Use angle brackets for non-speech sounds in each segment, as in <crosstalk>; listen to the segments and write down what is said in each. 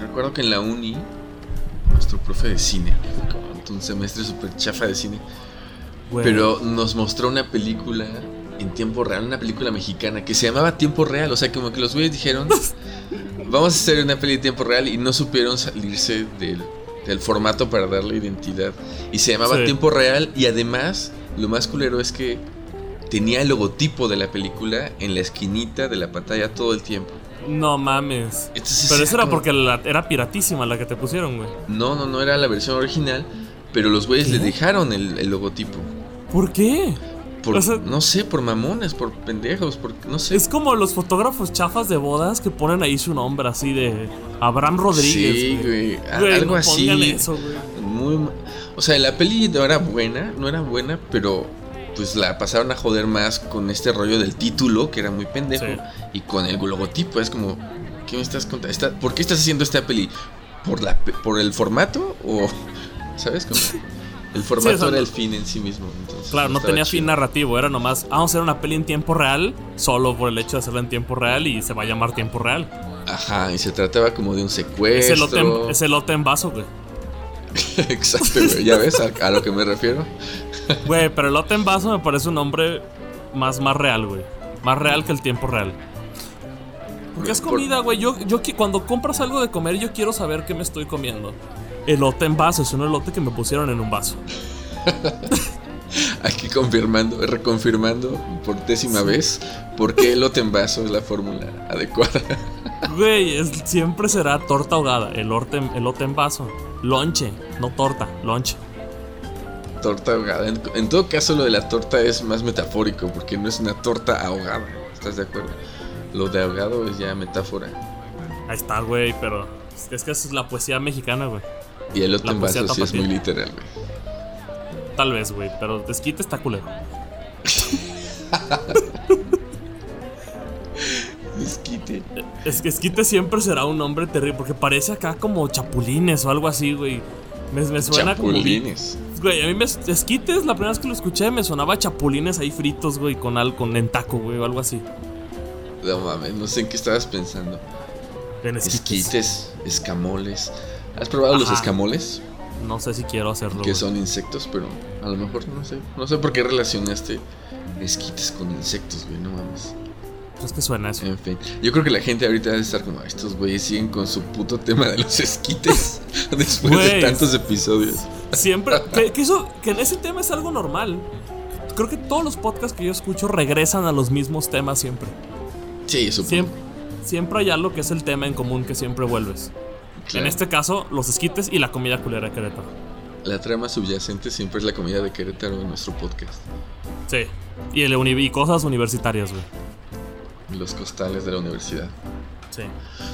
recuerdo que en la uni, nuestro profe de cine, un semestre súper chafa de cine, pero nos mostró una película en tiempo real, una película mexicana que se llamaba Tiempo Real. O sea, como que los güeyes dijeron, <laughs> vamos a hacer una peli de tiempo real y no supieron salirse del, formato para darle identidad. Y se llamaba Tiempo Real y además, lo más culero es que tenía el logotipo de la película en la esquinita de la pantalla todo el tiempo. No mames. pero eso era porque era piratísima la que te pusieron, güey. No, no, no era la versión original, pero los güeyes le dejaron el logotipo. ¿Por qué? no sé, por mamones, por pendejos, por no sé. Es como los fotógrafos chafas de bodas que ponen ahí su nombre así de Abraham Rodríguez. Sí, güey. Algo así. Eso, muy, o sea, la peli no era buena, no era buena, pero pues la pasaron a joder más con este rollo del título, que era muy pendejo, y con el logotipo. Es como, ¿qué me estás contando? ¿Por qué estás haciendo esta peli? ¿Por, la, ¿Por el formato? ¿O <laughs> sabes? Como, el formato era el fin en sí mismo. claro, no tenía fin narrativo, era nomás, vamos a hacer una peli en tiempo real, solo por el hecho de hacerla en tiempo real y se va a llamar tiempo real. Ajá, y se trataba como de un secuestro. Es elote en, vaso, güey. <laughs> Exacto, güey, ya ves a, lo que me refiero. Güey, pero elote en vaso me parece un nombre más, más real, güey. Más real que el tiempo real. Porque es comida, güey. Yo, yo cuando compras algo de comer, yo quiero saber qué me estoy comiendo elote en vaso, es un elote que me pusieron en un vaso. <laughs> Aquí confirmando, reconfirmando por décima vez por qué elote en vaso es la fórmula adecuada. Güey, siempre será torta ahogada, elote, elote en vaso. Lonche, no torta, lonche. Torta ahogada. En, todo caso, lo de la torta es más metafórico porque no es una torta ahogada. ¿Estás de acuerdo? Lo de ahogado es ya metáfora. Ahí está, güey, pero es que es la poesía mexicana, güey. Y el otro en vaso sí es muy literal, güey. Tal vez, güey, pero desquite está culero. <laughs> Esquite. Es que Esquite siempre será un nombre terrible porque parece acá como chapulines o algo así, güey. Me, me suena chapulines. Como. Güey, a mí me. Esquites, la primera vez que lo escuché, me sonaba chapulines ahí fritos, güey, con algo, con en taco, güey, o algo así. No mames, no sé en qué estabas pensando. En esquites, escamoles. ¿Has probado los escamoles? No sé si quiero hacerlo. Que son insectos, pero a lo mejor no sé. No sé por qué relacionaste esquites con insectos, güey, no mames. Pues que suena eso. En fin, yo creo que la gente ahorita debe estar como, estos güeyes siguen con su puto tema de los esquites <laughs> después de tantos episodios. Siempre, que, eso, que en ese tema es algo normal. Creo que todos los podcasts que yo escucho regresan a los mismos temas siempre. Sí, supongo. Siempre, siempre hay algo que es el tema en común que siempre vuelves. En este caso, los esquites y la comida culera de Querétaro. La trama subyacente siempre es la comida de Querétaro en nuestro podcast. Sí. Y, el y cosas universitarias, güey. Los costales de la universidad. Sí.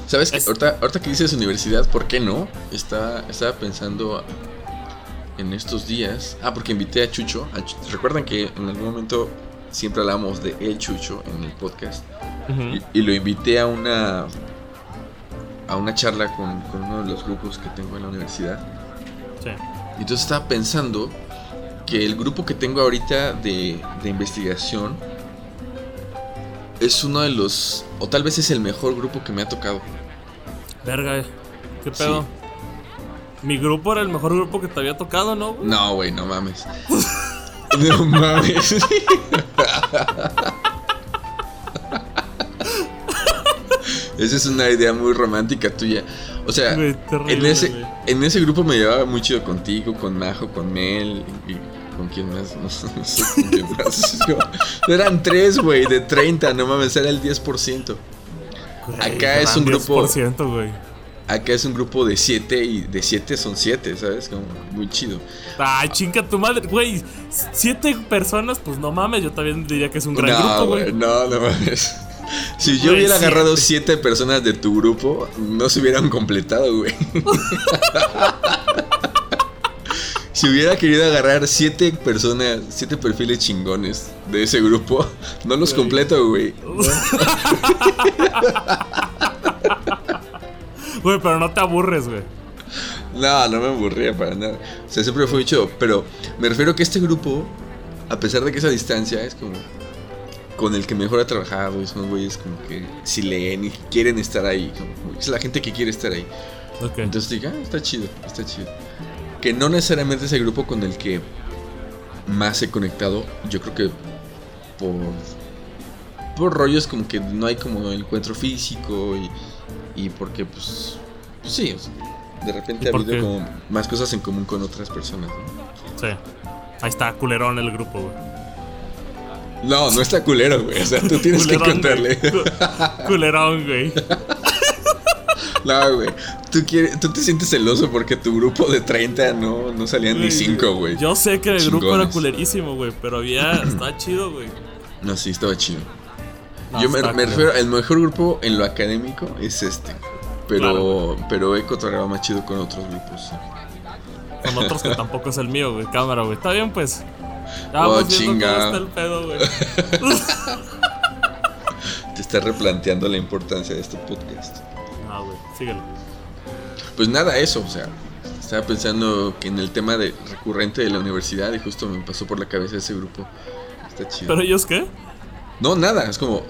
¿Sabes qué? Ahorita, que dices universidad, ¿por qué no? Estaba, estaba pensando en estos días. Ah, porque invité a Chucho. Recuerdan que en algún momento siempre hablamos de El Chucho en el podcast. y, lo invité a una a una charla con, uno de los grupos que tengo en la universidad. Sí. Y entonces estaba pensando que el grupo que tengo ahorita de, investigación es uno de los, o tal vez es el mejor grupo que me ha tocado. Verga, ¿qué pedo? Mi grupo era el mejor grupo que te había tocado, ¿no? No, güey, no mames. <laughs> no mames. Esa es una idea muy romántica tuya. O sea, en, ese, en ese grupo me llevaba muy chido contigo, con Majo, con Mel y con quién más. No, sé con quién más. <laughs> eran tres, güey, de 30, no mames, era el 10%. Acá es un grupo. 10%, güey. Acá es un grupo de 7 y de 7 son 7, ¿sabes? Como muy chido. Ay, chinga tu madre, güey. 7 personas, pues no mames, yo también diría que es un gran grupo, güey. No, no mames. Si yo hubiera agarrado siete personas de tu grupo, no se hubieran completado, güey. <laughs> si hubiera querido agarrar siete personas, siete perfiles chingones de ese grupo, no los completo, güey. <laughs> <laughs> Güey, pero no te aburres, güey. No, no me aburría para nada. O sea, siempre fue mucho. Pero me refiero que este grupo, a pesar de que esa distancia es como con el que mejor ha trabajado y son güeyes como que si leen y quieren estar ahí, es la gente que quiere estar ahí. Entonces dije, ah, está chido, está chido. Que no necesariamente es el grupo con el que más he conectado. Yo creo que por, por rollos como que no hay como encuentro físico y, y porque pues, pues sí, de repente ha habido como más cosas en común con otras personas. Sí. Ahí está, culerón el grupo, güey. No, no está culero, güey. O sea, tú tienes que contarle. Culerón, güey. <laughs> No, güey. Tú, tú te sientes celoso porque tu grupo de 30 no, no salían ni 5, güey. Yo sé que el grupo era culerísimo, güey. Pero había. <clears throat> estaba chido, güey. No, sí, estaba chido. Yo me, refiero. El mejor grupo en lo académico es este. Pero, pero he cotorreado más chido con otros grupos. Con otros que tampoco es el mío, güey. Cámara, güey. Está bien, pues. Ya oh, chinga. el pedo, güey. <laughs> Te estás replanteando la importancia de este podcast. Ah, güey. Síguelo. Pues nada, eso, o sea. Estaba pensando que en el tema de recurrente de la universidad y justo me pasó por la cabeza ese grupo. Está chido. ¿Pero ellos qué? No, nada, es como.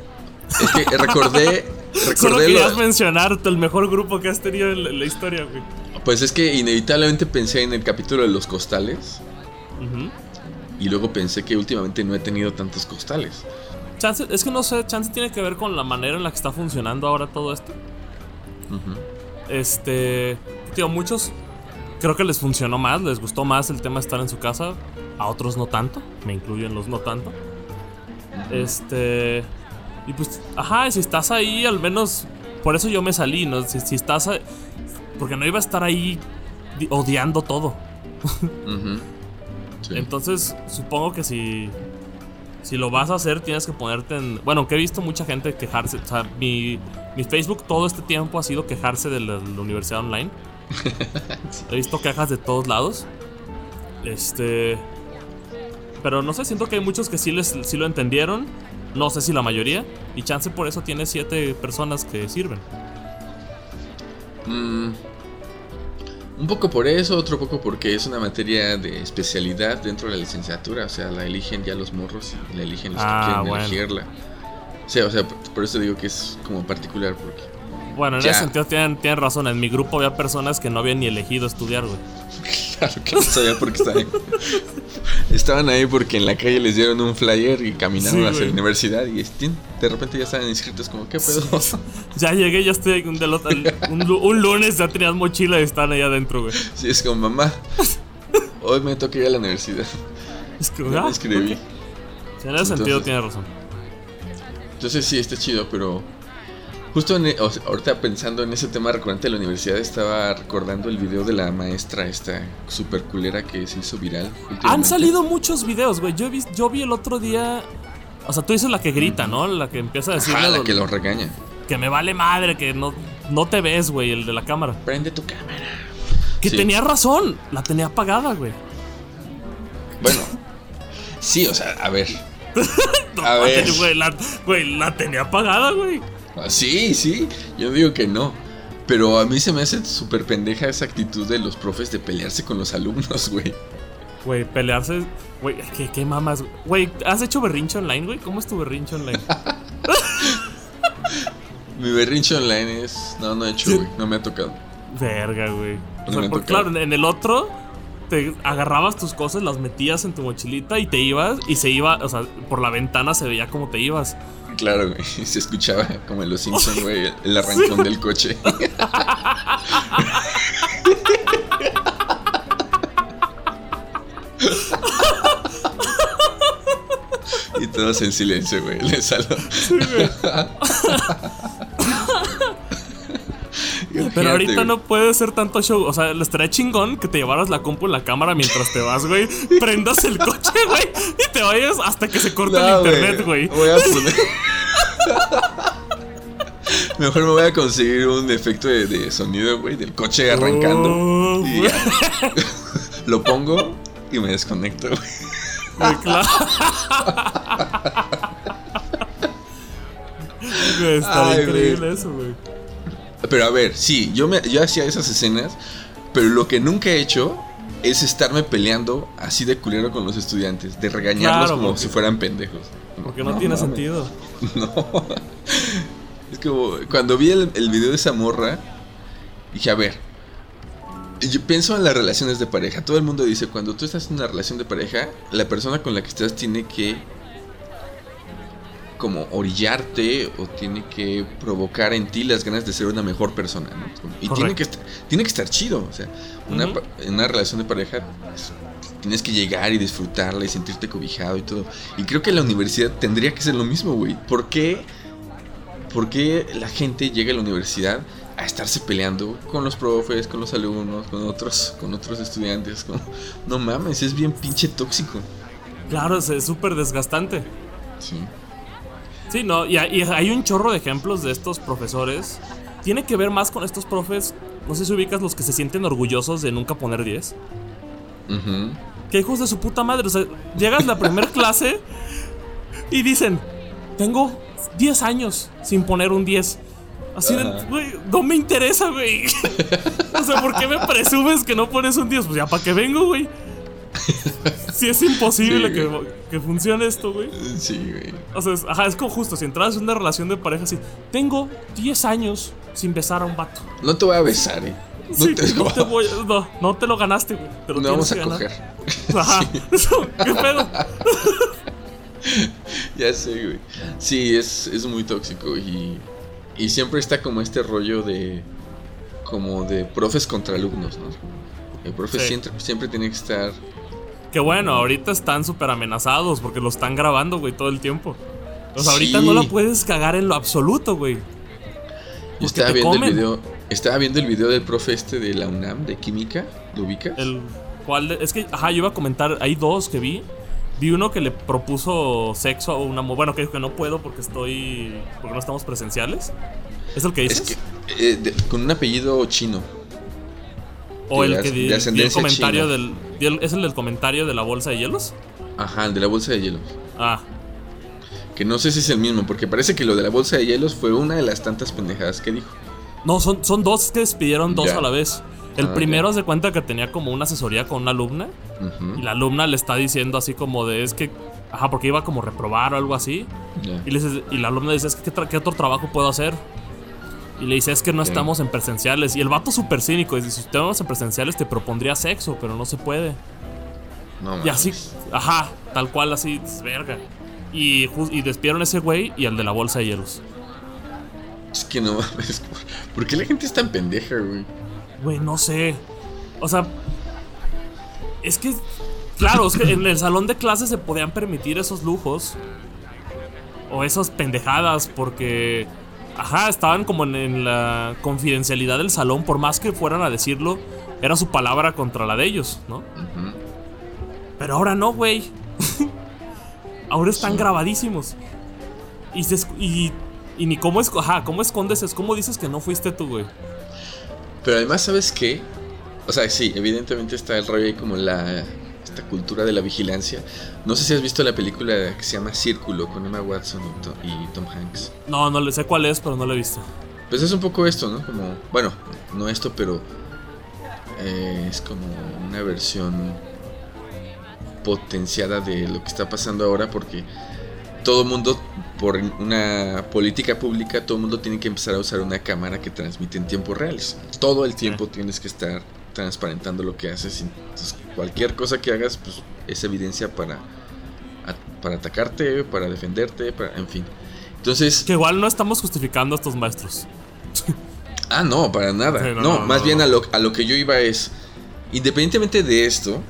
Es que recordé. <laughs> recordé Solo querías mencionar el mejor grupo que has tenido en la, historia, güey. Pues es que inevitablemente pensé en el capítulo de los costales. Y luego pensé que últimamente no he tenido tantos costales. Chance, es que no sé, chance tiene que ver con la manera en la que está funcionando ahora todo esto. Este. Tío, muchos creo que les funcionó más, les gustó más el tema de estar en su casa. A otros no tanto, me incluyo en los no tanto. Este. Y pues, ajá, si estás ahí, al menos. Por eso yo me salí, ¿no? Si, estás. Ahí, porque no iba a estar ahí odiando todo. Entonces, supongo que si. Si lo vas a hacer, tienes que ponerte en. Bueno, aunque he visto mucha gente quejarse. O sea, mi, mi Facebook todo este tiempo ha sido quejarse de la, universidad online. <laughs> He visto quejas de todos lados. Este. Pero no sé, siento que hay muchos que sí, les, sí lo entendieron. No sé si la mayoría. Y chance por eso tiene siete personas que sirven. Mmm un poco por eso, otro poco porque es una materia de especialidad dentro de la licenciatura. O sea, la eligen ya los morros y la eligen los que ah, quieren elegirla. O sea, o sea, por eso digo que es como particular porque... Bueno, en ese sentido tienen, tienen razón. En mi grupo había personas que no habían ni elegido estudiar, güey. claro que no sabía por qué estaban ahí. estaban ahí porque en la calle les dieron un flyer y caminaron hacia la universidad y de repente ya estaban inscritos como, ¿qué pedo? ya llegué, ya estoy un, un, lunes, ya tenías mochila y están ahí adentro, güey. Sí, es como, mamá, hoy me toca ir a la universidad. Es que, ah, escribí. en ese sentido tiene razón. Entonces sí, está chido, pero Justo e, ahorita pensando en ese tema recurrente de la universidad, estaba recordando el video de la maestra esta super culera que se hizo viral. Han salido muchos videos, güey. Yo vi, yo vi el otro día. O sea, tú dices la que grita, ¿no? La que empieza a decir. la que lo regaña. Que me vale madre, que no, no te ves, güey, el de la cámara. Prende tu cámara. Que tenía razón, la tenía apagada, güey. Bueno, sí, o sea, a ver. <laughs> a ver. Güey la, la tenía apagada, güey. Ah, sí, sí, yo digo que no. Pero a mí se me hace súper pendeja esa actitud de los profes de pelearse con los alumnos, güey. Güey, pelearse. Güey, ¿qué, qué mamas. Güey, ¿has hecho berrinche online, güey? ¿Cómo es tu berrinche online? <laughs> <laughs> Mi berrinche online es. No, no he hecho, güey. No me ha tocado. Verga, güey. claro, en el otro te agarrabas tus cosas, las metías en tu mochilita y te ibas. Y se iba, o sea, por la ventana se veía como te ibas. Claro, güey. <laughs> Se escuchaba como en los Simpsons, güey, el arrancón del coche. <laughs> y todos en silencio, güey, le <laughs> Pero ahorita no puede ser tanto show. O sea, le estaría chingón que te llevaras la compu en la cámara mientras te vas, güey. <laughs> Prendas el coche, güey. Y te vayas hasta que se corte el internet, güey. Voy a poner. <laughs> <laughs> Mejor me voy a conseguir un efecto de, sonido, güey, del coche arrancando. Oh, y lo pongo y me desconecto, güey. claro. Está increíble eso, güey. Pero a ver, sí, yo, me, yo hacía esas escenas, pero lo que nunca he hecho es estarme peleando así de culero con los estudiantes, de regañarlos como si fueran pendejos. Porque no, tiene sentido. <laughs> No. Es como cuando vi el, video de esa morra, dije, a ver, Yo pienso en las relaciones de pareja. Todo el mundo dice, cuando tú estás en una relación de pareja, la persona con la que estás tiene que como orillarte o tiene que provocar en ti las ganas de ser una mejor persona, Y tiene que, tiene que estar chido, o sea, una, en una relación de pareja pues, tienes que llegar y disfrutarla y sentirte cobijado y todo. Y creo que la universidad tendría que ser lo mismo, güey. ¿Por qué, ¿Por qué la gente llega a la universidad a estarse peleando con los profes, con los alumnos, con otros, con otros estudiantes? No mames, es bien pinche tóxico. Claro, es súper desgastante. Sí. Sí, no, y hay, un chorro de ejemplos de estos profesores. Tiene que ver más con estos profes, no sé si ubicas los que se sienten orgullosos de nunca poner 10. Que hijos de su puta madre, o sea, llegas a la primera <laughs> clase y dicen, tengo 10 años sin poner un 10. Así de, güey, no me interesa, güey. <laughs> o sea, ¿por qué me presumes que no pones un 10? Pues ya, ¿para qué vengo, güey? <laughs> si es imposible que, funcione esto, güey. Sí, güey. O sea, es, ajá, es como justo, si entras en una relación de pareja así, tengo 10 años sin besar a un vato. No te voy a besar, eh. No, te, no, te <laughs> voy, no, no, te lo ganaste, güey. Te lo no vamos a coger. <laughs> Ajá. ¿Qué pedo? ya sé, güey. Sí, es, es muy tóxico y, y siempre está como este rollo de como de profes contra alumnos, ¿no? El profe siempre, siempre tiene que estar que bueno, ahorita están súper amenazados porque lo están grabando, güey, todo el tiempo. O sea, ahorita no la puedes cagar en lo absoluto, güey. Yo estaba viendo el video. Estaba viendo el video del profe este de la UNAM de química. ¿Lo ubicas? El cual es que, ajá, yo iba a comentar, hay dos que vi. Vi uno que le propuso sexo a una bueno, que dijo que no puedo porque estoy porque no estamos presenciales. ¿Es el que dices? Es que, eh, con un apellido chino. O el que di, el comentario del. ¿Es el del comentario de la bolsa de hielos? Ajá, el de la bolsa de hielos. Ah. Que no sé si es el mismo, porque parece que lo de la bolsa de hielos fue una de las tantas pendejadas que dijo. No, son, son dos que despidieron dos a la vez. El ah, primero hace cuenta que tenía como una asesoría con una alumna. Y la alumna le está diciendo así como de es que. Ajá, porque iba como a reprobar o algo así. Y, le y la alumna dice, es que ¿qué, ¿qué, otro trabajo puedo hacer? Y le dice, es que no estamos en presenciales. Y el vato súper cínico. Dice, si estamos en presenciales te propondría sexo, pero no se puede. No, y así, ajá, tal cual, así, verga. Y, y despidieron ese güey y al de la bolsa de hielos. Es que no mames. <laughs> ¿Por qué la gente es tan pendeja, güey? Güey, no sé. O sea, es que, claro, es que en el salón de clases se podían permitir esos lujos. O esas pendejadas porque Ajá, estaban como en, la confidencialidad del salón, por más que fueran a decirlo, era su palabra contra la de ellos, ¿no? Pero ahora no, güey. <laughs> ahora están grabadísimos. Y, y, y, ni cómo, es, ajá, cómo escondes, es como dices que no fuiste tú, güey. Pero además, ¿sabes qué? O sea, sí, evidentemente está el rollo ahí como la esta cultura de la vigilancia. No sé si has visto la película que se llama Círculo con Emma Watson y Tom Hanks. No, no le sé cuál es, pero no la he visto. Pues es un poco esto, ¿no? Como, bueno, no esto, pero eh, es como una versión potenciada de lo que está pasando ahora porque todo el mundo, por una política pública, todo el mundo tiene que empezar a usar una cámara que transmite en tiempos reales. Todo el tiempo tienes que estar transparentando lo que haces. Entonces, cualquier cosa que hagas, pues es evidencia para, para atacarte, para defenderte, para, en fin. Entonces. Que igual no estamos justificando a estos maestros. <laughs> ah, no, para nada. no, más bien a lo, a lo que yo iba es. Independientemente de esto,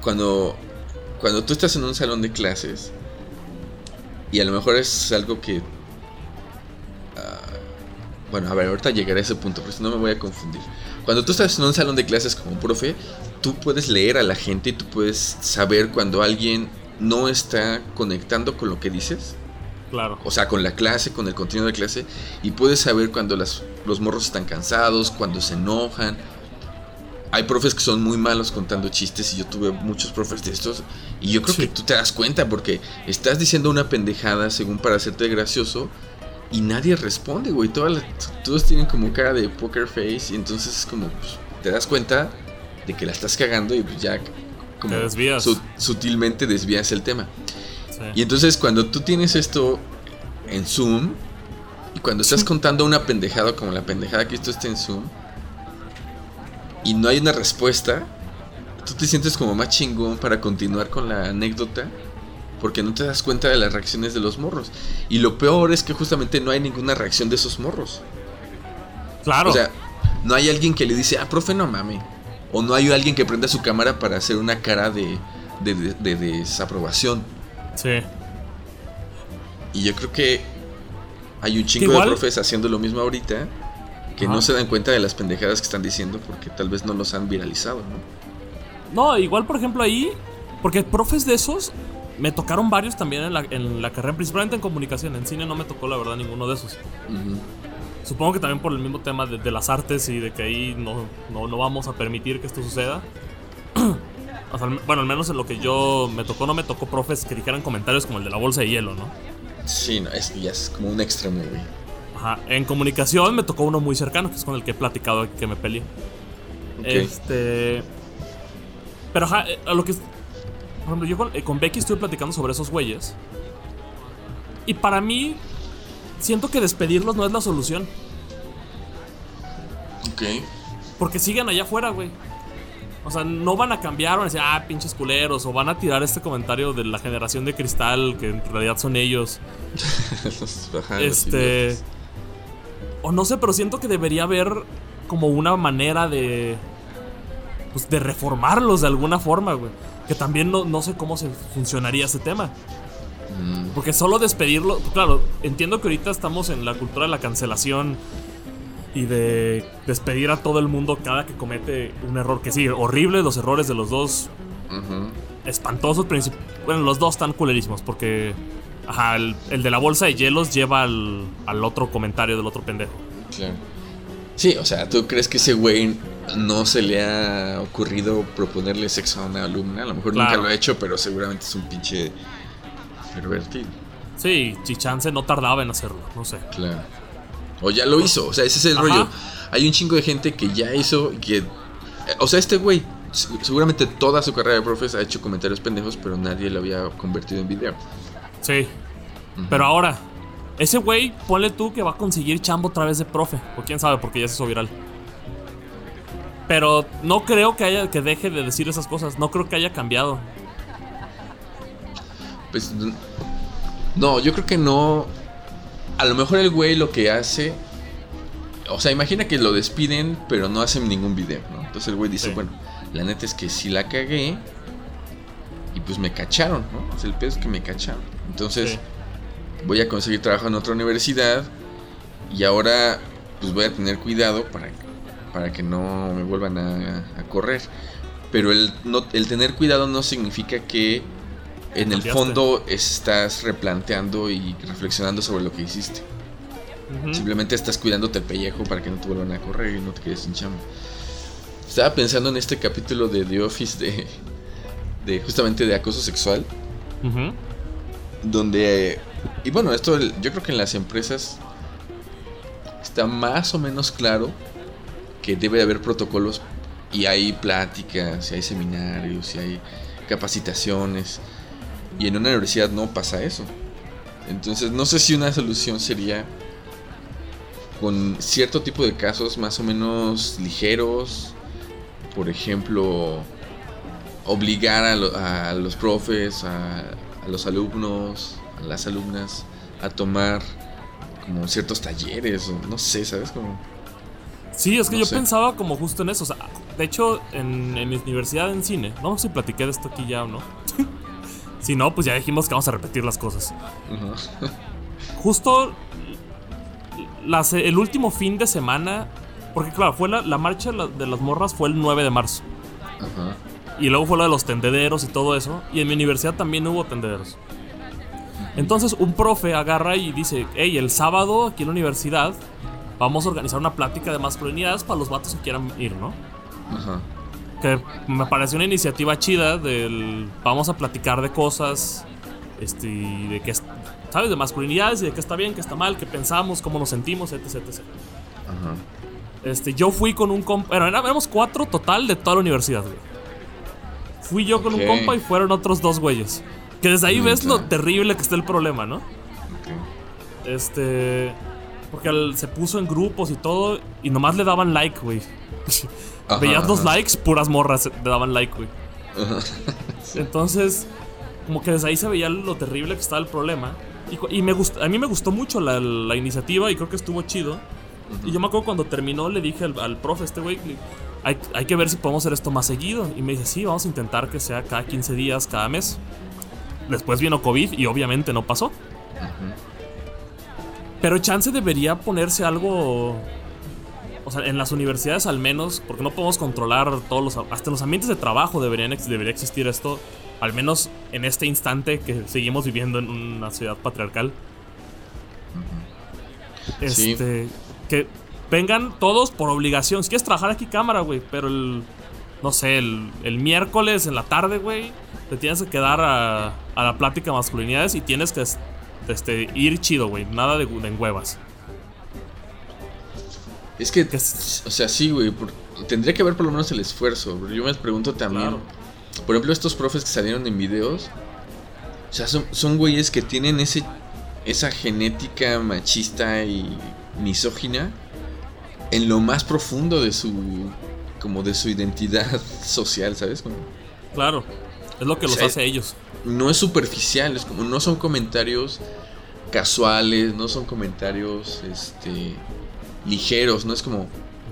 cuando, cuando tú estás en un salón de clases, y a lo mejor es algo que. Ah, bueno, a ver, ahorita llegaré a ese punto, pero si no me voy a confundir. Cuando tú estás en un salón de clases como profe, tú puedes leer a la gente y tú puedes saber cuando alguien no está conectando con lo que dices. Claro. O sea, con la clase, con el contenido de clase. Y puedes saber cuando las, los morros están cansados, cuando se enojan. Hay profes que son muy malos contando chistes y yo tuve muchos profes de estos. Y yo creo que tú te das cuenta porque estás diciendo una pendejada según para hacerte gracioso y nadie responde, güey. todos tienen como cara de poker face. Y entonces es como, pues, te das cuenta de que la estás cagando y pues ya como desvías. sutilmente desvías el tema. Y entonces cuando tú tienes esto en Zoom y cuando estás contando una pendejada como la pendejada que esto está en Zoom, y no hay una respuesta, tú te sientes como más chingón para continuar con la anécdota porque no te das cuenta de las reacciones de los morros. Y lo peor es que justamente no hay ninguna reacción de esos morros. Claro. O sea, no hay alguien que le dice, ah, profe, no mame. O no hay alguien que prenda su cámara para hacer una cara de, de, desaprobación. Sí. Y yo creo que hay un chingo de profes haciendo lo mismo ahorita que no se dan cuenta de las pendejadas que están diciendo porque tal vez no los han viralizado, ¿no? No, igual por ejemplo ahí, porque profes de esos me tocaron varios también en la, en la, carrera, principalmente en comunicación. En cine no me tocó, la verdad, ninguno de esos. Supongo que también por el mismo tema de, las artes y de que ahí no, no, vamos a permitir que esto suceda. <clears throat> bueno, al menos en lo que yo me tocó, no me tocó profes que dijeran comentarios como el de la bolsa de hielo, ¿no? Sí, no, es, ya es como un extremo, güey. Ajá, en comunicación me tocó uno muy cercano, que es con el que he platicado que me peleé. Este. Pero ajá, eh, a lo que por ejemplo, yo eh, con, Becky estuve platicando sobre esos güeyes. Y para mí, siento que despedirlos no es la solución. Ok. Porque siguen allá afuera, güey. O sea, no van a cambiar, van a decir, ah, pinches culeros, o van a tirar este comentario de la generación de cristal, que en realidad son ellos. <laughs> este. O no sé, pero siento que debería haber como una manera de. Pues de reformarlos de alguna forma, güey. Que también no, sé cómo se funcionaría ese tema. Mm. Porque solo despedirlo. Claro, entiendo que ahorita estamos en la cultura de la cancelación y de despedir a todo el mundo cada que comete un error. Que sí, horrible los errores de los dos. Espantosos. Bueno, los dos están culerísimos porque. Ajá, el, de la bolsa de hielos lleva al, al otro comentario del otro pendejo. Claro. Sí, o sea, ¿tú crees que ese güey no se le ha ocurrido proponerle sexo a una alumna? A lo mejor nunca lo ha hecho, pero seguramente es un pinche pervertido. Sí, Chichance no tardaba en hacerlo, no sé. Claro. O ya lo hizo, o sea, ese es el rollo. Hay un chingo de gente que ya hizo, que... O sea, este güey, seguramente toda su carrera de profes ha hecho comentarios pendejos, pero nadie lo había convertido en video. Sí. Pero ahora, ese güey, ponle tú que va a conseguir chambo otra vez de profe. O quién sabe, porque ya se hizo viral. Pero no creo que haya que deje de decir esas cosas. No creo que haya cambiado. Pues no, yo creo que no. A lo mejor el güey lo que hace. O sea, imagina que lo despiden, pero no hacen ningún video, ¿no? Entonces el güey dice, bueno, la neta es que si la cagué. Y pues me cacharon, ¿no? O el pedo es que me cacharon. Entonces voy a conseguir trabajo en otra universidad y ahora pues voy a tener cuidado para, para que no me vuelvan a, correr. Pero el, no, el tener cuidado no significa que en el fondo estás replanteando y reflexionando sobre lo que hiciste. Simplemente estás cuidándote el pellejo para que no te vuelvan a correr y no te quedes sin chamba. Estaba pensando en este capítulo de The Office de, de justamente de acoso sexual. Donde y bueno, esto yo creo que en las empresas está más o menos claro que debe haber protocolos y hay pláticas, y hay seminarios, y hay capacitaciones. Y en una universidad no pasa eso. Entonces no sé si una solución sería con cierto tipo de casos más o menos ligeros. Por ejemplo, obligar a, los profes, a los alumnos, las alumnas a tomar como ciertos talleres o no sé, ¿sabes? Como... Sí, es que yo pensaba como justo en eso. O sea, de hecho, en, mi universidad en cine, no sé si platiqué de esto aquí ya o no. <laughs> si no, pues ya dijimos que vamos a repetir las cosas. <laughs> Justo el último fin de semana, porque claro, fue la, marcha de las morras fue el 9 de marzo. Y luego fue lo de los tendederos y todo eso. Y en mi universidad también hubo tendederos. Entonces un profe agarra y dice, hey, el sábado aquí en la universidad vamos a organizar una plática de masculinidades para los vatos que quieran ir, ¿no? Ajá. Que me pareció una iniciativa chida del vamos a platicar de cosas, este, de que, ¿sabes? De masculinidades y de qué está bien, qué está mal, qué pensamos, cómo nos sentimos, etc, etc. Ajá. Este, yo fui con un compa, bueno, éramos cuatro total de toda la universidad, güey. Fui yo con un compa y fueron otros dos güeyes. Que desde ahí ves lo terrible que está el problema, ¿no? Este. Porque se puso en grupos y todo y nomás le daban like, güey. <laughs> Veías los likes, puras morras le daban like, güey. <laughs> Entonces, como que desde ahí se veía lo terrible que estaba el problema. Y, me gustó, a mí me gustó mucho la, iniciativa y creo que estuvo chido. Y yo me acuerdo cuando terminó, le dije al, profe, este güey, hay, hay, que ver si podemos hacer esto más seguido. Y me dice, sí, vamos a intentar que sea cada 15 días, cada mes. Después vino COVID y obviamente no pasó. Pero Chance debería ponerse algo. O sea, en las universidades al menos, porque no podemos controlar todos los. Hasta en los ambientes de trabajo deberían, debería existir esto. Al menos en este instante que seguimos viviendo en una ciudad patriarcal. Este. Que vengan todos por obligación. Si quieres trabajar aquí, cámara, güey. Pero el. No sé, el, el miércoles en la tarde, güey. Te tienes que quedar a, a la plática masculinidades y tienes que este, ir chido, güey. Nada de, en huevas. Es que, o sea, sí, güey. Tendría que haber por lo menos el esfuerzo. Yo me pregunto también. Por ejemplo, estos profes que salieron en videos. O sea, son, son güeyes que tienen ese, esa genética machista y misógina en lo más profundo de su como de su identidad <laughs> social, ¿sabes? Claro, es lo que los hace ellos no es superficial, es como no son comentarios casuales, no son comentarios este ligeros, no es como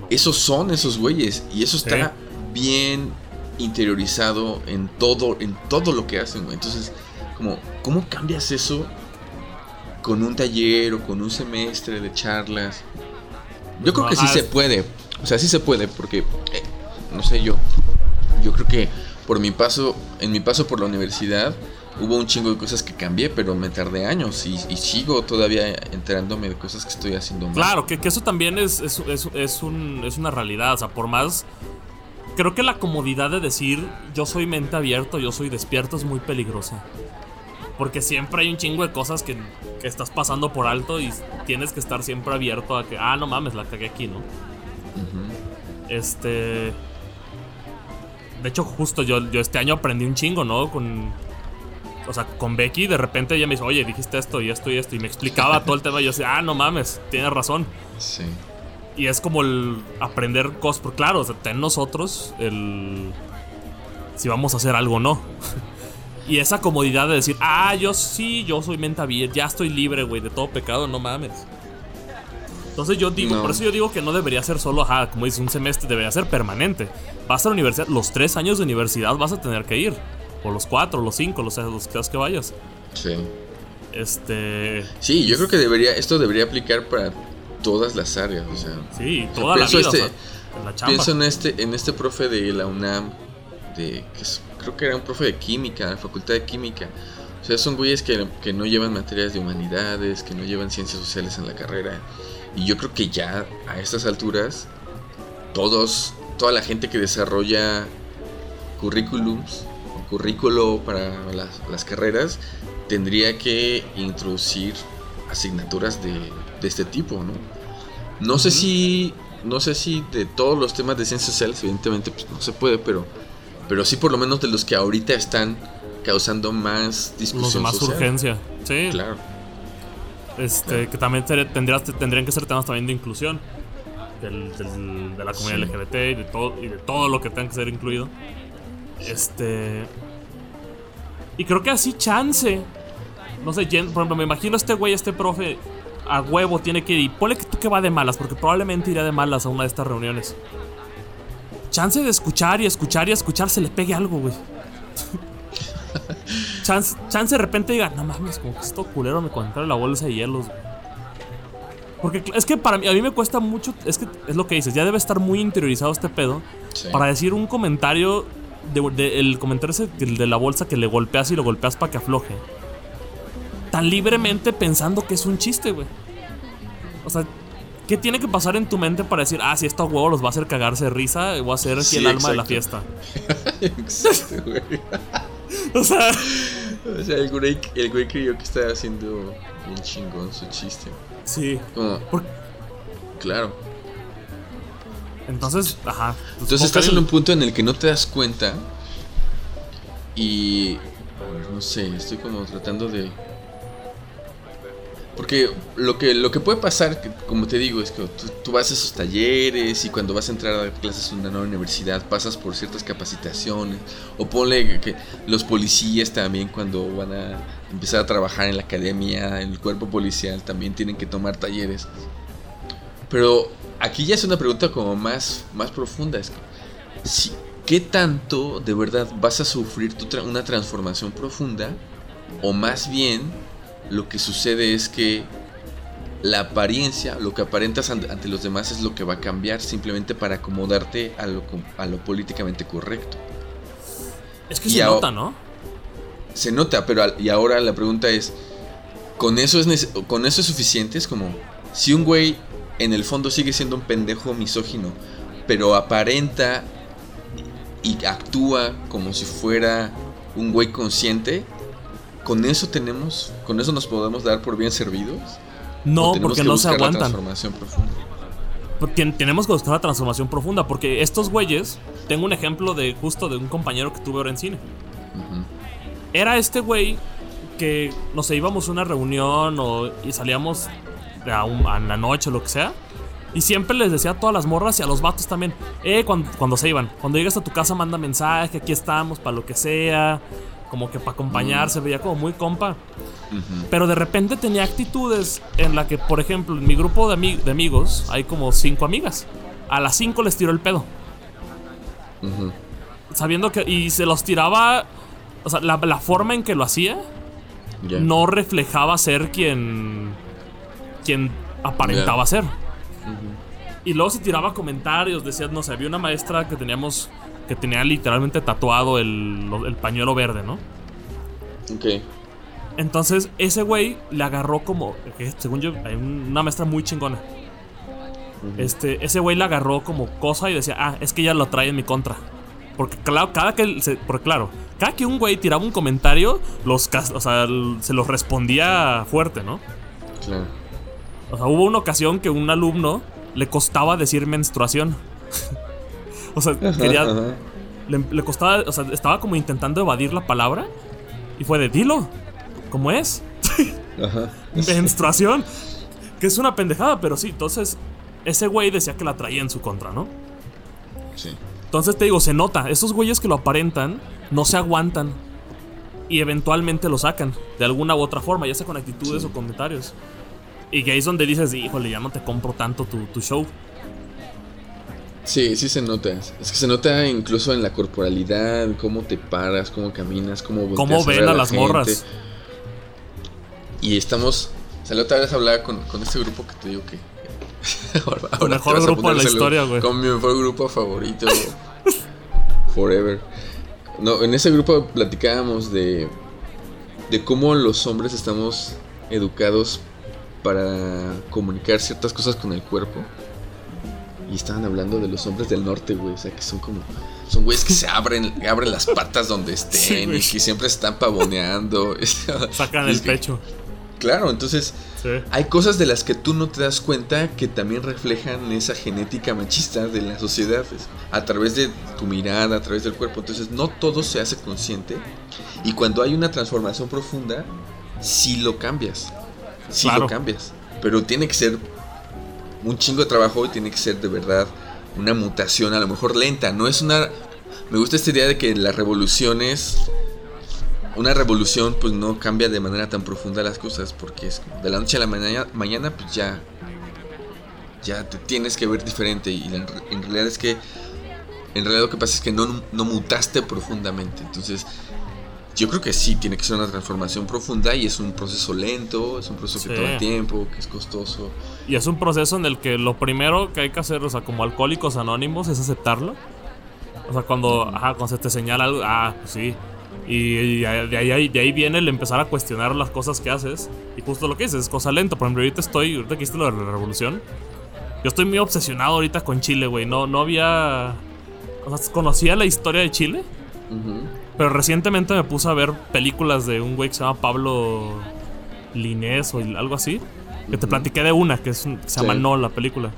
esos son esos güeyes y eso está bien interiorizado en todo en todo lo que hacen, Entonces, como cómo cambias eso con un taller o con un semestre de charlas? Yo creo que sí se puede. O sea, sí se puede porque eh, no sé yo. Yo creo que por mi paso, en mi paso por la universidad, hubo un chingo de cosas que cambié, pero me tardé años y, sigo todavía enterándome de cosas que estoy haciendo mal. Claro, que, eso también es, es, es, un, es una realidad. O sea, por más. Creo que la comodidad de decir yo soy mente abierto, yo soy despierto es muy peligrosa. Porque siempre hay un chingo de cosas que, que, estás pasando por alto y tienes que estar siempre abierto a que, ah, no mames, la cagué aquí, ¿no? Este. De hecho, justo yo, yo este año aprendí un chingo, ¿no? Con. O sea, con Becky, de repente ella me dice, oye, dijiste esto y esto y esto. Y me explicaba todo el <laughs> tema. Y yo decía, ah, no mames, tienes razón. Sí. Y es como el aprender cosas. Porque claro, o sea, ten nosotros el. Si vamos a hacer algo o no. <laughs> y esa comodidad de decir, ah, yo sí, yo soy menta bien, ya estoy libre, güey, de todo pecado, no mames. Entonces yo digo, por eso yo digo que no debería ser solo, ajá, como dice, un semestre, debería ser permanente. Vas a la universidad, los tres años de universidad vas a tener que ir. O los cuatro, los cinco, los, los que que vayas. Sí. Este. Sí, yo creo que debería, esto debería aplicar para todas las áreas, o sea. Sí, toda la vida. Este, Pienso en este, en este profe de la UNAM, de, que creo que era un profe de química, de la facultad de química. O sea, son güeyes que, que no llevan materias de humanidades, que no llevan ciencias sociales en la carrera y yo creo que ya a estas alturas, todos, toda la gente que desarrolla currículums, currículo para las, carreras, tendría que introducir asignaturas de, este tipo, ¿no? No sé si. No sé si de todos los temas de ciencias sociales, evidentemente, pues no se puede, pero. Pero sí por lo menos de los que ahorita están causando más discusión. más urgencia. Sí. Claro. Este, que también tendrías, tendrían que ser temas también de inclusión. de la comunidad LGBT y de, todo, y de todo lo que tenga que ser incluido. Este. Y creo que así chance. No sé, por ejemplo, me imagino este güey, este profe, a huevo tiene que ir. Y ponle que tú que va de malas, porque probablemente iría de malas a una de estas reuniones. Chance de escuchar y escuchar y escuchar se le pegue algo, güey. Chance, chance de repente diga, no mames, como que esto culero me encontré la bolsa de hielos. Porque es que para mí, a mí me cuesta mucho, es que es lo que dices, ya debe estar muy interiorizado este pedo para decir un comentario, de, el comentario ese de la bolsa que le golpeas y lo golpeas para que afloje. Tan libremente pensando que es un chiste, güey. O sea, ¿qué tiene que pasar en tu mente para decir, ah, si esto huevo los va a hacer cagarse de risa, voy a ser aquí el alma de la fiesta? <laughs> exacto, güey. <laughs> o sea. O sea, el güey, el güey creyó que estaba haciendo bien chingón su chiste. Sí. Claro. Entonces, ajá. Pues Entonces estás en un punto en el que no te das cuenta. Y. No sé, estoy como tratando de. Porque lo que, lo que puede pasar, como te digo, es que tú, vas a esos talleres y cuando vas a entrar a clases en una nueva universidad pasas por ciertas capacitaciones. O ponle que los policías también cuando van a empezar a trabajar en la academia, en el cuerpo policial, también tienen que tomar talleres. Pero aquí ya es una pregunta como más, más profunda. Es si, ¿Qué tanto de verdad vas a sufrir una transformación profunda? O más bien lo que sucede es que la apariencia, lo que aparentas ante los demás es lo que va a cambiar simplemente para acomodarte a lo, a lo políticamente correcto. Es que se nota, ¿no? Se nota, pero y ahora la pregunta es, ¿con eso es, ¿con eso es suficiente? Es como, si un güey en el fondo sigue siendo un pendejo misógino, pero aparenta y actúa como si fuera un güey consciente, ¿con eso tenemos, con eso nos podemos dar por bien servidos? No, porque no se aguantan. La transformación profunda. tenemos que buscar la transformación profunda, porque estos güeyes, tengo un ejemplo de justo de un compañero que tuve ahora en cine. Era este güey que, no sé, íbamos a una reunión o, y salíamos a, a la noche o lo que sea. Y siempre les decía a todas las morras y a los vatos también, eh, cuando, se iban, cuando llegas a tu casa manda mensaje, aquí estamos para lo que sea, como que para acompañarse, veía como muy compa. Pero de repente tenía actitudes en la que, por ejemplo, en mi grupo de, de amigos hay como cinco amigas. A las cinco les tiró el pedo. Sabiendo que... Y se los tiraba... O sea, la, forma en que lo hacía no reflejaba ser quien... Quien aparentaba ser. Y luego se tiraba comentarios, decía, no sé, había una maestra que teníamos, que tenía literalmente tatuado el, pañuelo verde, ¿no? Ok. Entonces ese güey le agarró como, según yo, hay una maestra muy chingona. Este, ese güey le agarró como cosa y decía, ah, es que ella lo trae en mi contra. Porque claro, cada que, se, porque claro, cada que un güey tiraba un comentario, los, o sea, se los respondía fuerte, ¿no? Claro. O sea, hubo una ocasión que un alumno le costaba decir menstruación. <laughs> o sea, quería. Le, costaba. O sea, estaba como intentando evadir la palabra. Y fue de dilo. ¿Cómo es? <laughs> menstruación. Que es una pendejada, pero sí. Entonces, ese güey decía que la traía en su contra, ¿no? Sí. Entonces te digo, se nota. Esos güeyes que lo aparentan no se aguantan. Y eventualmente lo sacan. De alguna u otra forma, ya sea con actitudes o comentarios. Y que ahí es donde dices, híjole, ya no te compro tanto tu, show. Sí, sí se nota. Es que se nota incluso en la corporalidad, cómo te paras, cómo caminas, cómo Cómo ven a, las morras. Y estamos. O la otra vez hablaba con, con este grupo que te digo que. <laughs> el mejor grupo de la historia, güey. Con mi mejor grupo favorito. <laughs> forever. No, en ese grupo platicábamos de. De cómo los hombres estamos educados para comunicar ciertas cosas con el cuerpo. Y estaban hablando de los hombres del norte, güey. O sea, que son como. Son güeyes que se abren, abren las patas donde <laughs> estén y que siempre están pavoneando. <laughs> Sacan el pecho. Claro, entonces. Hay cosas de las que tú no te das cuenta que también reflejan esa genética machista de la sociedad. A través de tu mirada, a través del cuerpo. Entonces, no todo se hace consciente. Y cuando hay una transformación profunda, sí lo cambias sí lo cambias. Pero tiene que ser un chingo de trabajo y tiene que ser de verdad una mutación a lo mejor lenta. No es una... Me gusta esta idea de que las revoluciones... Una revolución pues no cambia de manera tan profunda las cosas porque es de la noche a la mañana, mañana pues ya... Ya te tienes que ver diferente y en, realidad es que... En realidad lo que pasa es que no, no mutaste profundamente. Entonces yo creo que sí, tiene que ser una transformación profunda y es un proceso lento, es un proceso que toma tiempo, que es costoso. Y es un proceso en el que lo primero que hay que hacer, o sea, como alcohólicos anónimos, es aceptarlo. O sea, cuando, ajá, cuando se te señala algo, ah, pues sí. Y, de, ahí, de ahí viene el empezar a cuestionar las cosas que haces. Y justo lo que dices, es cosa lenta. Por ejemplo, ahorita estoy, ahorita que hiciste lo de la revolución. Yo estoy muy obsesionado ahorita con Chile, güey. No, no había. O sea, conocía la historia de Chile. Pero recientemente me puse a ver películas de un güey que se llama Pablo Linés o algo así. Que te platiqué de una, que, es se llama No, la película.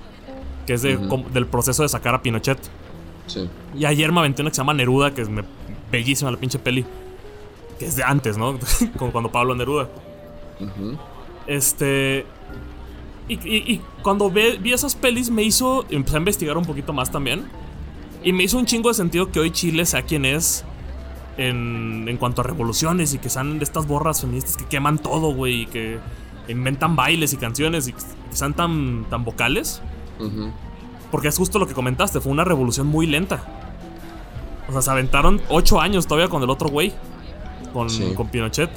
Que es del proceso de sacar a Pinochet. Sí. Y ayer me aventé una que se llama Neruda, que es bellísima la pinche peli. Que es de antes, ¿no? <laughs> Como cuando Pablo Neruda. Este. Y, cuando vi esas pelis me hizo. Empecé a investigar un poquito más también. Y me hizo un chingo de sentido que hoy Chile sea quien es. En, en cuanto a revoluciones y que sean de estas borras feministas que queman todo, güey. Y que inventan bailes y canciones y que sean tan, tan vocales. Porque es justo lo que comentaste, fue una revolución muy lenta. O sea, se aventaron ocho años todavía con el otro güey. Con, con Pinochet.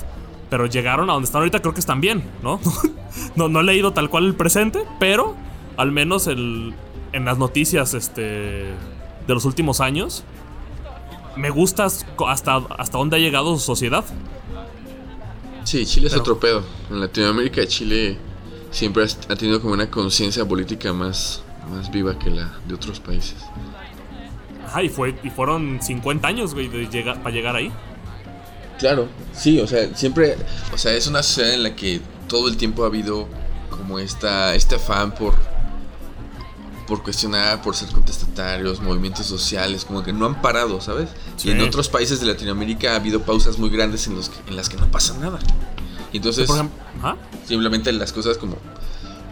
Pero llegaron a donde están ahorita, creo que están bien, ¿no? <laughs> no, no he leído tal cual el presente, pero al menos el, en las noticias este, de los últimos años, me gusta hasta, hasta dónde ha llegado su sociedad. Sí, Chile es otro pedo. En Latinoamérica, Chile siempre ha tenido como una conciencia política más, más viva que la de otros países. Ajá, y, fue, y fueron 50 años, güey, de llegar, para llegar ahí. Claro, sí, o sea, siempre, o sea, es una sociedad en la que todo el tiempo ha habido como esta, este afán por, por cuestionar, por ser contestatarios, movimientos sociales, como que no han parado, ¿sabes? Y en otros países de Latinoamérica ha habido pausas muy grandes en, los en las que no pasa nada. Y entonces, simplemente las cosas como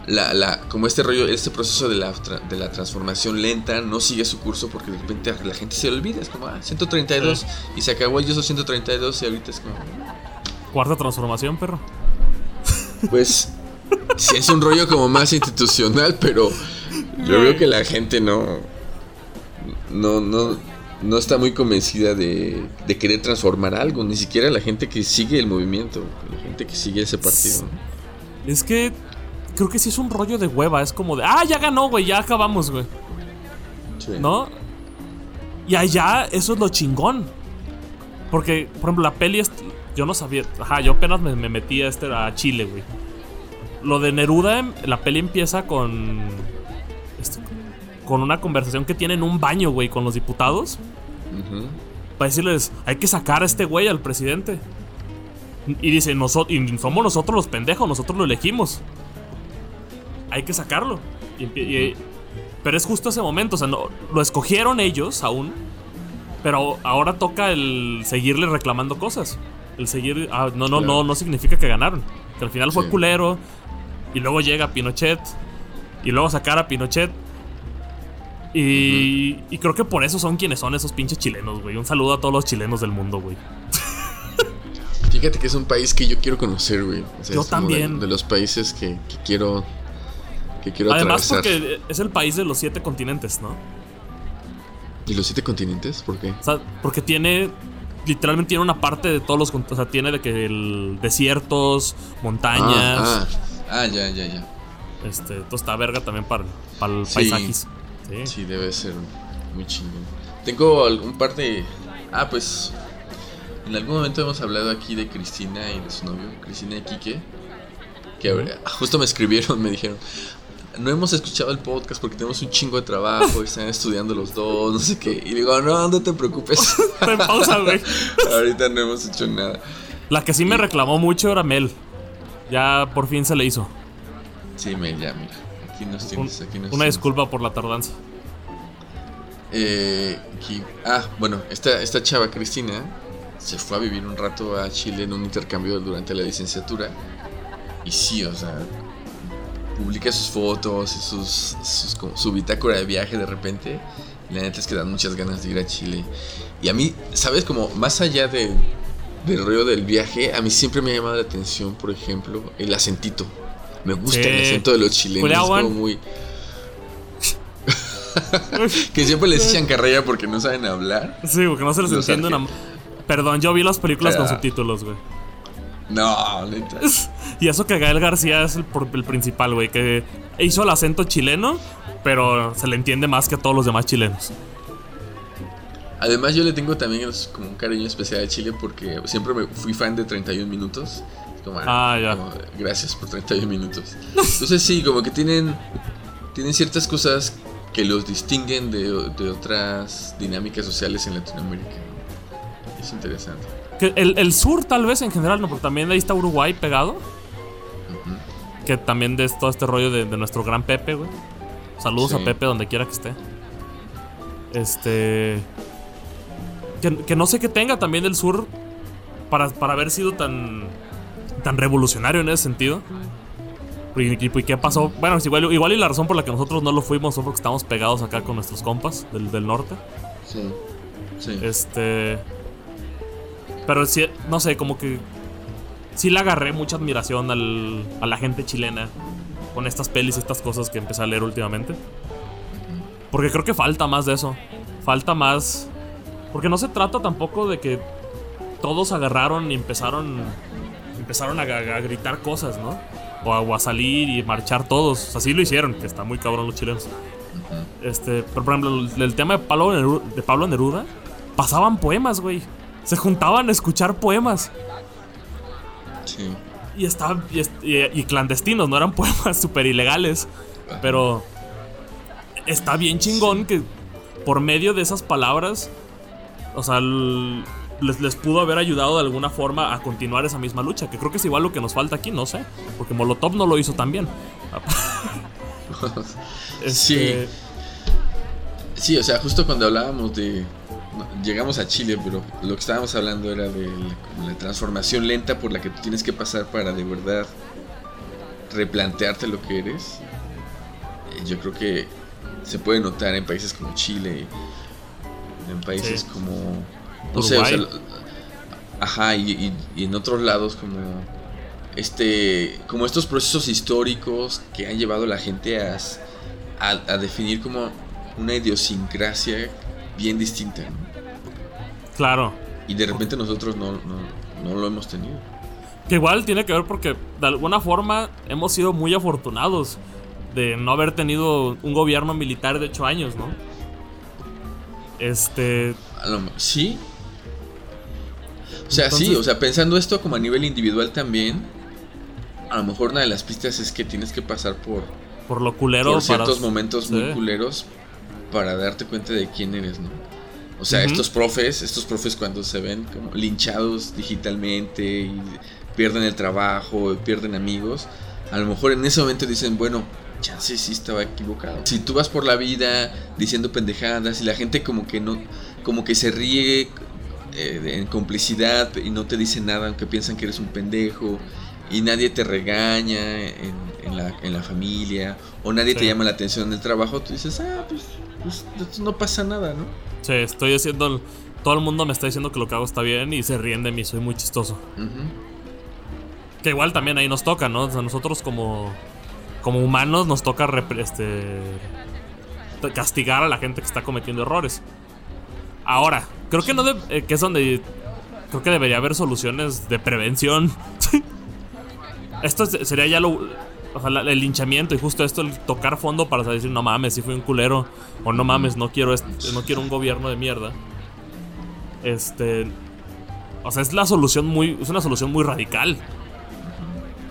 la, la, como este rollo, este proceso de la, de la transformación lenta no sigue su curso porque de repente la gente se olvida. Es como, ah, 132 y se acabó el yo 132 y ahorita es como. Cuarta transformación, perro. Pues sí es un rollo como más institucional, pero yo veo que la gente no. No, no, no está muy convencida de, de querer transformar algo, ni siquiera la gente que sigue el movimiento, la gente que sigue ese partido. Es que creo que sí es un rollo de hueva. Es como de, ah, ya ganó, güey, ya acabamos, güey. ¿No? Y allá, eso es lo chingón. Porque, por ejemplo, la peli es. Yo no sabía. Ajá, yo apenas me, metí a, este, a Chile, güey. Lo de Neruda, la peli empieza con. Con una conversación que tiene en un baño, güey, con los diputados. Para decirles, hay que sacar a este güey al presidente. Y dice, nosotros, y somos nosotros los pendejos, nosotros lo elegimos hay que sacarlo. pero es justo ese momento, o sea, no, lo escogieron ellos aún, pero ahora toca el seguirle reclamando cosas. El seguir, ah, no, no, no, no significa que ganaron. Que al final fue culero, y luego llega Pinochet, y luego sacar a Pinochet. Y, y creo que por eso son quienes son esos pinches chilenos, güey. Un saludo a todos los chilenos del mundo, güey. <laughs> Fíjate que es un país que yo quiero conocer, güey. yo también. De, los países que, que quiero Además, porque es el país de los siete continentes, ¿no? ¿Y los siete continentes? ¿Por qué? O sea, porque tiene. Literalmente tiene una parte de todos los. O sea, tiene de que el desiertos, montañas. Ah, ah, ah ya, ya, ya. Este, todo está verga también para, para el paisajes. Sí. sí, debe ser muy chingón. Tengo algún par de. Ah, pues. En algún momento hemos hablado aquí de Cristina y de su novio, Cristina y Quique. Que justo me escribieron, <laughs> me dijeron, no hemos escuchado el podcast porque tenemos un chingo de trabajo y están estudiando los dos, no sé qué. Y digo, no, no te preocupes. <laughs> pausa, güey. <laughs> Ahorita no hemos hecho nada. La que sí me reclamó mucho era Mel. Ya por fin se le hizo. Sí, Mel, ya, mira. Aquí nos tienes, aquí nos Una disculpa por la tardanza. Eh, ah, bueno, esta, esta chava Cristina se fue a vivir un rato a Chile en un intercambio durante la licenciatura. Y sí, o sea, publica sus fotos y sus, su bitácora de viaje de repente. Y la neta es que dan muchas ganas de ir a Chile. Y a mí, ¿sabes? Como más allá de, del rollo del viaje, a mí siempre me ha llamado la atención, por ejemplo, el acentito. Me gusta el acento de los chilenos. Es como muy. <laughs> que siempre les echan carrera porque no saben hablar. Sí, porque no se les entiende una. Perdón, yo vi las películas con subtítulos, güey. No, neta. <laughs> Y eso que Gael García es el, el principal, güey, que hizo el acento chileno, pero se le entiende más que a todos los demás chilenos. Además yo le tengo también como un cariño especial a Chile porque siempre me fui fan de 31 minutos. Ah, ya. gracias por 31 minutos. Entonces sí, como que tienen, tienen ciertas cosas que los distinguen de, de otras dinámicas sociales en Latinoamérica. Es interesante. Que el, sur tal vez en general, no, porque también ahí está Uruguay pegado. Que también de todo este rollo de, nuestro gran Pepe, güey. Saludos a Pepe donde quiera que esté. Este. Que, no sé qué tenga también del sur para, para haber sido tan, tan revolucionario en ese sentido. ¿Y, qué pasó? Bueno, igual, igual y la razón por la que nosotros no lo fuimos fue porque estamos pegados acá con nuestros compas del, del norte. Sí. Sí. Este. Pero sí, no sé, como que. Sí le agarré mucha admiración al, a la gente chilena con estas pelis y estas cosas que empecé a leer últimamente. Porque creo que falta más de eso. Falta más. Porque no se trata tampoco de que todos agarraron y empezaron. Empezaron a, gritar cosas, ¿no? O a, salir y marchar todos. Así lo hicieron, que está muy cabrón los chilenos. Este, pero por ejemplo, el, tema de Pablo, Neruda, de Pablo Neruda, pasaban poemas, güey. Se juntaban a escuchar poemas. Sí. Y, estaban, y, clandestinos, no eran poemas <laughs> súper ilegales. Pero está bien chingón que por medio de esas palabras, o sea, les, les, pudo haber ayudado de alguna forma a continuar esa misma lucha. Que creo que es igual lo que nos falta aquí, no sé. Porque Molotov no lo hizo tan bien. <laughs> Sí. Este, sí, o sea, justo cuando hablábamos de. Llegamos a Chile, pero lo que estábamos hablando era de la, transformación lenta por la que tú tienes que pasar para de verdad replantearte lo que eres. Eh, yo creo que se puede notar en países como Chile, en países como. No sé, o sea, ajá, y, en otros lados como este como estos procesos históricos que han llevado a la gente a, a, definir como una idiosincrasia bien distinta. Claro. Y de repente nosotros no, lo hemos tenido. Que igual tiene que ver porque de alguna forma hemos sido muy afortunados de no haber tenido un gobierno militar de 8 años, ¿no? Este. Sí. O sea, sí, o sea, pensando esto como a nivel individual también, a lo mejor una de las pistas es que tienes que pasar por por lo culero. Por ciertos momentos muy culeros para darte cuenta de quién eres, ¿no? O sea, estos profes, estos profes cuando se ven como linchados digitalmente y pierden el trabajo, pierden amigos, a lo mejor en ese momento dicen, bueno, ya sé si estaba equivocado. Si tú vas por la vida diciendo pendejadas y la gente como que no, como que se ríe eh, en complicidad y no te dice nada aunque piensan que eres un pendejo y nadie te regaña en, en, la, familia o nadie te llama la atención en el trabajo, tú dices, ah, pues, pues no pasa nada, ¿no? Sí, estoy haciendo... Todo el mundo me está diciendo que lo que hago está bien y se ríen de mí, soy muy chistoso. Que igual también ahí nos toca, ¿no? O sea, nosotros como, como humanos nos toca este, castigar a la gente que está cometiendo errores. Ahora, creo que no eh, que es donde creo que debería haber soluciones de prevención. <laughs> Esto sería ya lo el linchamiento y justo esto, el tocar fondo para decir, no mames, si fui un culero. O no mames, no quiero, no quiero un gobierno de mierda. Este. O sea, es la solución muy. Es una solución muy radical.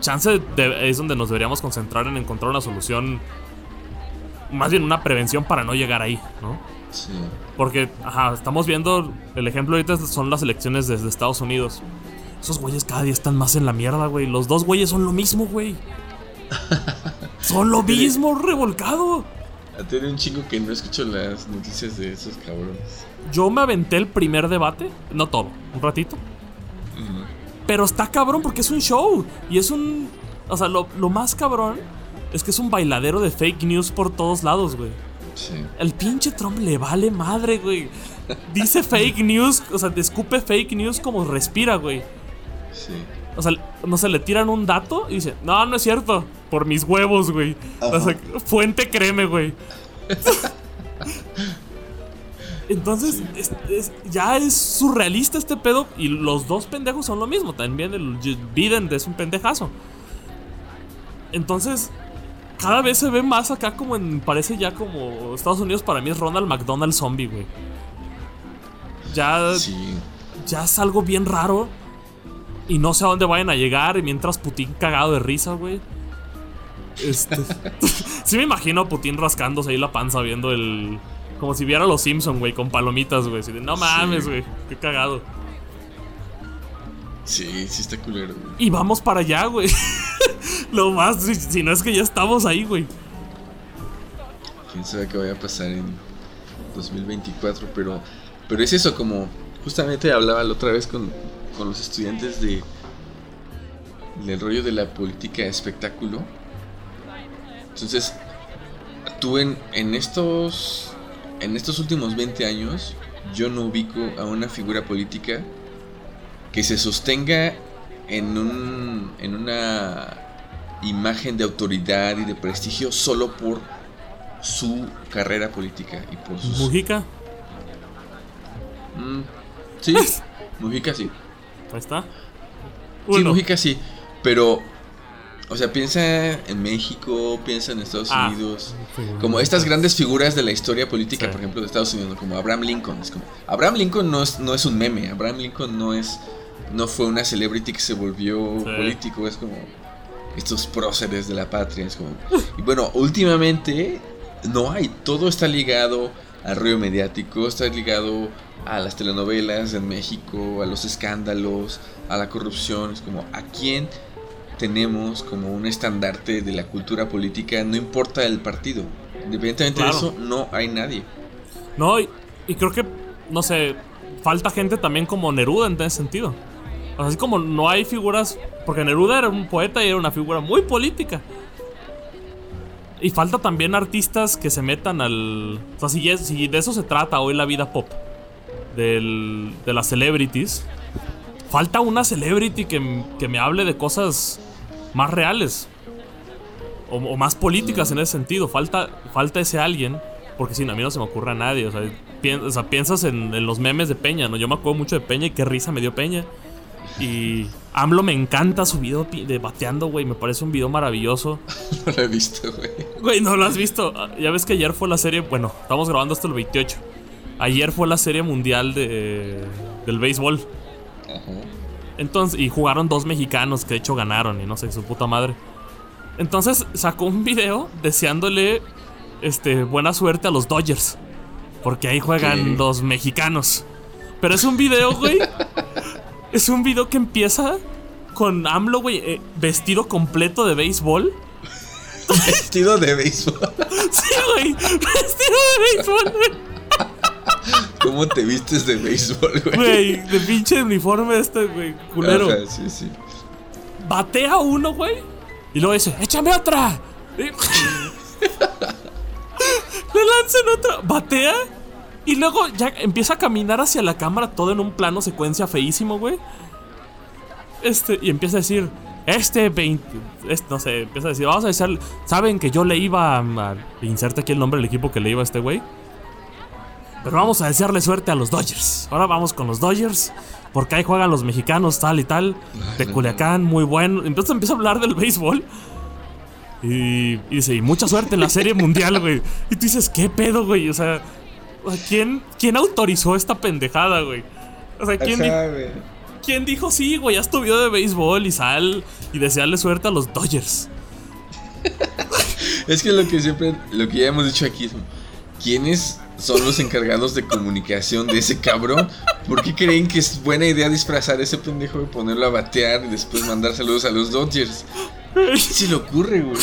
Chance es donde nos deberíamos concentrar en encontrar una solución. Más bien una prevención para no llegar ahí, ¿no? Sí. Porque, ajá, estamos viendo. El ejemplo ahorita son las elecciones desde Estados Unidos. Esos güeyes cada día están más en la mierda, güey. Los dos güeyes son lo mismo, güey. <laughs> Son lo mismo, revolcado. Tiene un chingo que no escucho las noticias de esos cabrones. Yo me aventé el primer debate, no todo, un ratito. Pero está cabrón porque es un show. Y es un. O sea, lo, más cabrón es que es un bailadero de fake news por todos lados, güey. Sí. El pinche Trump le vale madre, güey. Dice <laughs> fake news, o sea, escupe fake news como respira, güey. Sí. O sea, no se le tiran un dato y dice, no, no es cierto. Por mis huevos, güey. O sea, fuente créeme, güey. <laughs> Entonces, ya es surrealista este pedo. Y los dos pendejos son lo mismo. También el Biden es un pendejazo. Entonces, cada vez se ve más acá como en. Parece ya como. Estados Unidos para mí es Ronald McDonald zombie, güey. Ya. Ya es algo bien raro. Y no sé a dónde vayan a llegar. Y mientras Putin cagado de risa, güey. Este, <laughs> sí me imagino a Putin rascándose ahí la panza viendo el... Como si viera a los Simpson, güey, con palomitas, güey. no mames, güey. Qué cagado. Sí, sí está culero. Y vamos para allá, güey. <laughs> Lo más, si, no es que ya estamos ahí, güey. Quién sabe qué vaya a pasar en 2024, pero, pero es eso, como justamente hablaba la otra vez con, con los estudiantes de del rollo de la política de espectáculo Entonces, tú en, en estos en estos últimos 20 años yo no ubico a una figura política que se sostenga en un en una imagen de autoridad y de prestigio solo por su carrera política y por sus Mujica. Mm, sí, <laughs> Mujica sí. Ahí está. Sí. Mujica sí, pero o sea, piensa en México, piensa en Estados Ah. Unidos. Sí, Como estas grandes figuras de la historia política, Sí. por ejemplo, de Estados Unidos, como Abraham Lincoln. Es como, Abraham Lincoln no es, no es un meme, Abraham Lincoln no es no fue una celebrity que se volvió Sí. político, es como estos próceres de la patria. Es como, y bueno, últimamente no hay, todo está ligado al ruido mediático, está ligado a las telenovelas en México, a los escándalos, a la corrupción. Es como, ¿a quién tenemos como un estandarte de la cultura política? No importa el partido. Independientemente Claro. de eso, no hay nadie. No, y, y creo que, no sé, falta gente también como Neruda en ese sentido. O así como no hay figuras. Porque Neruda era un poeta y era una figura muy política. Y falta también artistas que se metan al. O sea, si, es- si de eso se trata hoy la vida pop, del, de las celebrities, falta una celebrity que, que me hable de cosas más reales. O, más políticas en ese sentido. Falta, falta ese alguien. Porque si no, a mí no se me ocurre a nadie. O sea, piensas en, en los memes de Peña, ¿no? Yo me acuerdo mucho de Peña y qué risa me dio Peña. Y AMLO me encanta su video de bateando, güey. Me parece un video maravilloso. <laughs> No lo he visto, güey. Güey, no lo has visto. Ya ves que ayer fue la serie. Bueno, estamos grabando hasta el 28. Ayer fue la serie mundial de, del béisbol. Ajá. Entonces, y jugaron dos mexicanos que de hecho ganaron y no sé, su puta madre. Entonces sacó un video deseándole este, buena suerte a los Dodgers. Porque ahí juegan los mexicanos. Pero es un video, güey. <laughs> es un video que empieza con AMLO, güey, eh, vestido completo de béisbol. Vestido de béisbol. <laughs> Sí, güey. Vestido de béisbol, güey. ¿Cómo te vistes de béisbol, güey? Güey, de pinche uniforme este, güey, culero. Ajá, sí, sí. batea uno, güey. Y luego dice, échame otra. Y- <laughs> Le lanzan otra. Batea. Y luego ya empieza a caminar hacia la cámara, todo en un plano secuencia feísimo, güey. Este, y empieza a decir, este 20. este, no sé, empieza a decir, vamos a decir, saben que yo le iba a. a- inserte aquí el nombre del equipo que le iba a este güey. Pero vamos a desearle suerte a los Dodgers. Ahora vamos con los Dodgers. Porque ahí juegan los mexicanos, tal y tal. De Culiacán, muy bueno. Entonces empieza a hablar del béisbol. Y, y dice, y mucha suerte en la serie mundial, güey. Y tú dices, ¿qué pedo, güey? O sea, ¿quién, ¿quién autorizó esta pendejada, güey? O sea, ¿quién, Ajá. ¿quién dijo, sí, güey, haz tu video de béisbol y sal y desearle suerte a los Dodgers? Es que lo que siempre, lo que ya hemos dicho aquí es, ¿quiénes son los encargados de comunicación de ese cabrón? ¿Por qué creen que es buena idea disfrazar a ese pendejo y ponerlo a batear y después mandar saludos a los Dodgers? <laughs> ¿Qué se le ocurre, güey?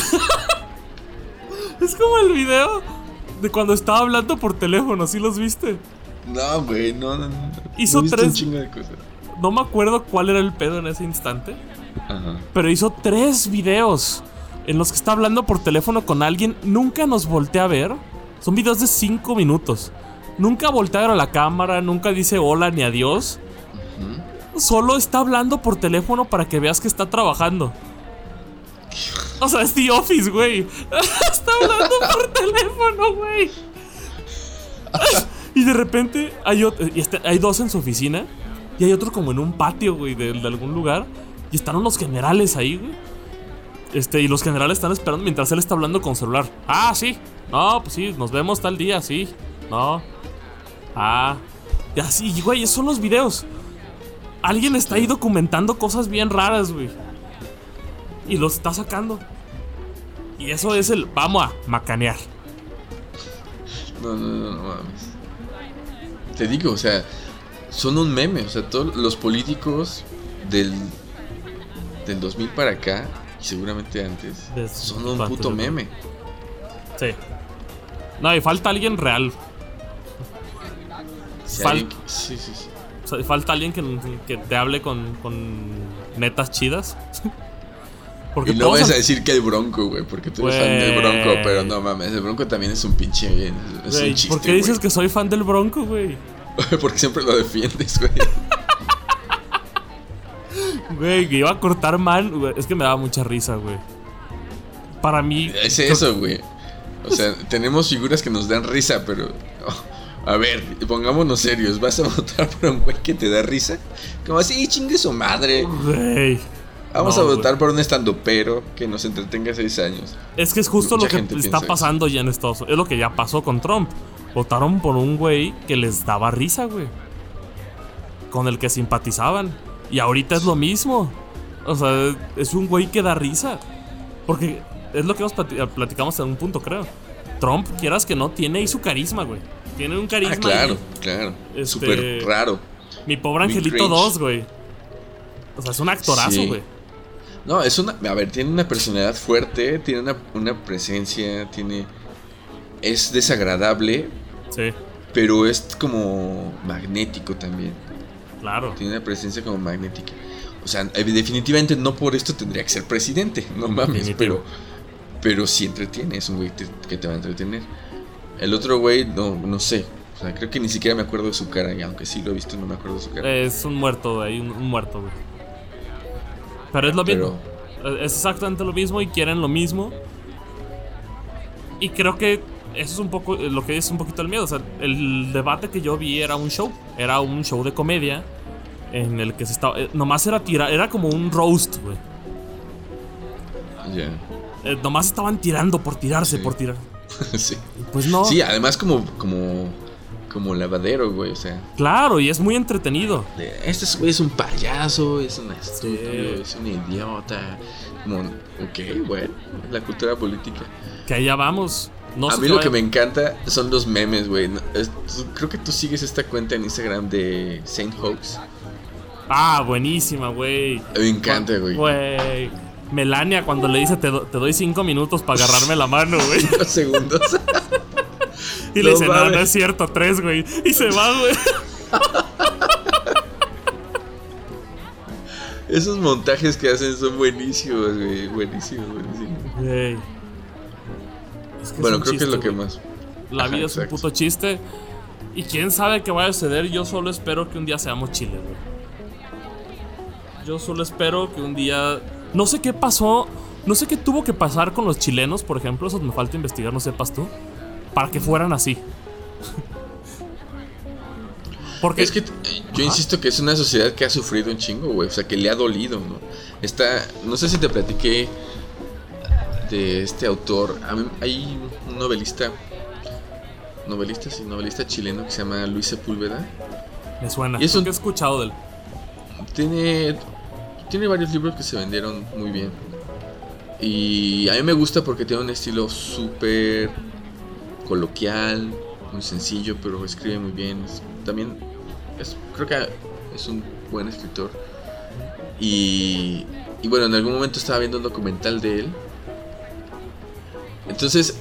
Es como el video de cuando estaba hablando por teléfono, ¿sí los viste? No, güey, no, no, no. Hizo visto tres- un de cosas. No me acuerdo cuál era el pedo en ese instante. Ajá. Pero hizo tres videos en los que está hablando por teléfono con alguien. Nunca nos voltea a ver. Son videos de cinco minutos. Nunca voltea a ver a la cámara, nunca dice hola ni adiós. Solo está hablando por teléfono para que veas que está trabajando. O sea, es The Office, güey. <laughs> está hablando por teléfono, güey. y de repente hay, ot- y este- hay dos en su oficina. Y hay otro como en un patio, güey, de, de algún lugar. Y están unos generales ahí, güey. Este, y los generales están esperando mientras él está hablando con celular. Ah, sí. No, pues sí, nos vemos tal día, sí. No. Ah. Y así, güey, esos son los videos. Alguien está ahí documentando cosas bien raras, güey. Y los está sacando. Y eso es el vamos a macanear. No, no, no, no mames. Te digo, o sea, son un meme. O sea, todos los políticos del, del 2000 para acá, y seguramente antes, son un puto meme. Sí. No, y falta alguien real. Si Fal- alguien- sí, sí, sí. O sea, falta alguien que, que te hable con, con netas chidas. Porque y no vas a... decir que el Bronco, güey, porque tú eres fan del Bronco, pero no mames, el Bronco también es un pinche. Es un chiste, ¿Por qué dices que soy fan del Bronco, güey? <laughs> porque siempre lo defiendes, güey. <laughs> Güey, que iba a cortar mal, es que me daba mucha risa, güey. Para mí. Es eso, güey. O sea, <laughs> tenemos figuras que nos dan risa, pero. Oh, a ver, pongámonos serios. ¿Vas a votar por un güey que te da risa? Como así, chingue su madre. Güey. Vamos a votar por un estandopero que nos entretenga seis años. Es que es justo lo que está pasando ya en Estados Unidos. Es lo que ya pasó con Trump. Votaron por un güey que les daba risa, güey. Con el que simpatizaban. Y ahorita es lo mismo. O sea, es un güey que da risa. Porque es lo que nos platicamos en un punto, creo. Trump, quieras que no, tiene ahí su carisma, güey. Tiene un carisma. Ah, claro, claro. Este, Súper raro. Mi pobre Angelito 2, güey. O sea, es un actorazo, güey. No, es una. A ver, tiene una personalidad fuerte, tiene una, una presencia, tiene. Es desagradable. Sí. Pero es como magnético también. Claro. Tiene una presencia como magnética. O sea, definitivamente no por esto tendría que ser presidente, no mames, pero pero sí entretiene, es un güey que te va a entretener. El otro güey, no, no sé. O sea, creo que ni siquiera me acuerdo de su cara, y aunque sí lo he visto, no me acuerdo de su cara. Es un muerto, ahí, un, muerto, güey. Pero es lo mismo. Es exactamente lo mismo y quieren lo mismo. Y creo que eso es un poco lo que es un poquito el miedo. O sea, el debate que yo vi era un show. Era un show de comedia en el que se estaba. Eh, nomás era tirar. Era como un roast, güey. Ya. Eh, nomás estaban tirando por tirarse, por tirar. <laughs> sí. Pues no. Sí, además como. como como lavadero, güey, o sea. Claro, y es muy entretenido. Este güey es un payaso, es un estúpido, es un idiota. Como, ok, bueno, la cultura política. Que allá vamos. a mí lo que me encanta son los memes, güey. Creo que tú sigues esta cuenta en Instagram de Saint Hoax. Ah, buenísima, güey. Me encanta, güey. Güey. Melania cuando le dice te, doy cinco minutos para agarrarme la mano, güey. <laughs> Segundos. <laughs> y le dice, no, no es cierto, tres, güey. Y se va, güey. <laughs> Esos montajes que hacen son buenísimos, güey. Buenísimos, buenísimos. Güey. bueno, creo que es lo que más. La vida es un puto chiste. Y quién sabe qué va a suceder. Yo solo espero que un día seamos Chile, güey. Yo solo espero que un día. No sé qué pasó. No sé qué tuvo que pasar con los chilenos, por ejemplo. Eso me falta investigar, no sepas tú. Para que fueran así. Porque. Es que yo insisto que es una sociedad que ha sufrido un chingo, güey. O sea, que le ha dolido, ¿no? Está. No sé si te platiqué de este autor. hay un novelista. Novelista, sí, novelista chileno que se llama Luis Sepúlveda. Me suena. Y es un, he escuchado de él. Tiene, tiene varios libros que se vendieron muy bien. Y a mí me gusta porque tiene un estilo súper coloquial, muy sencillo, pero escribe muy bien. También creo que es un buen escritor. Y, bueno, en algún momento estaba viendo un documental de él. Entonces,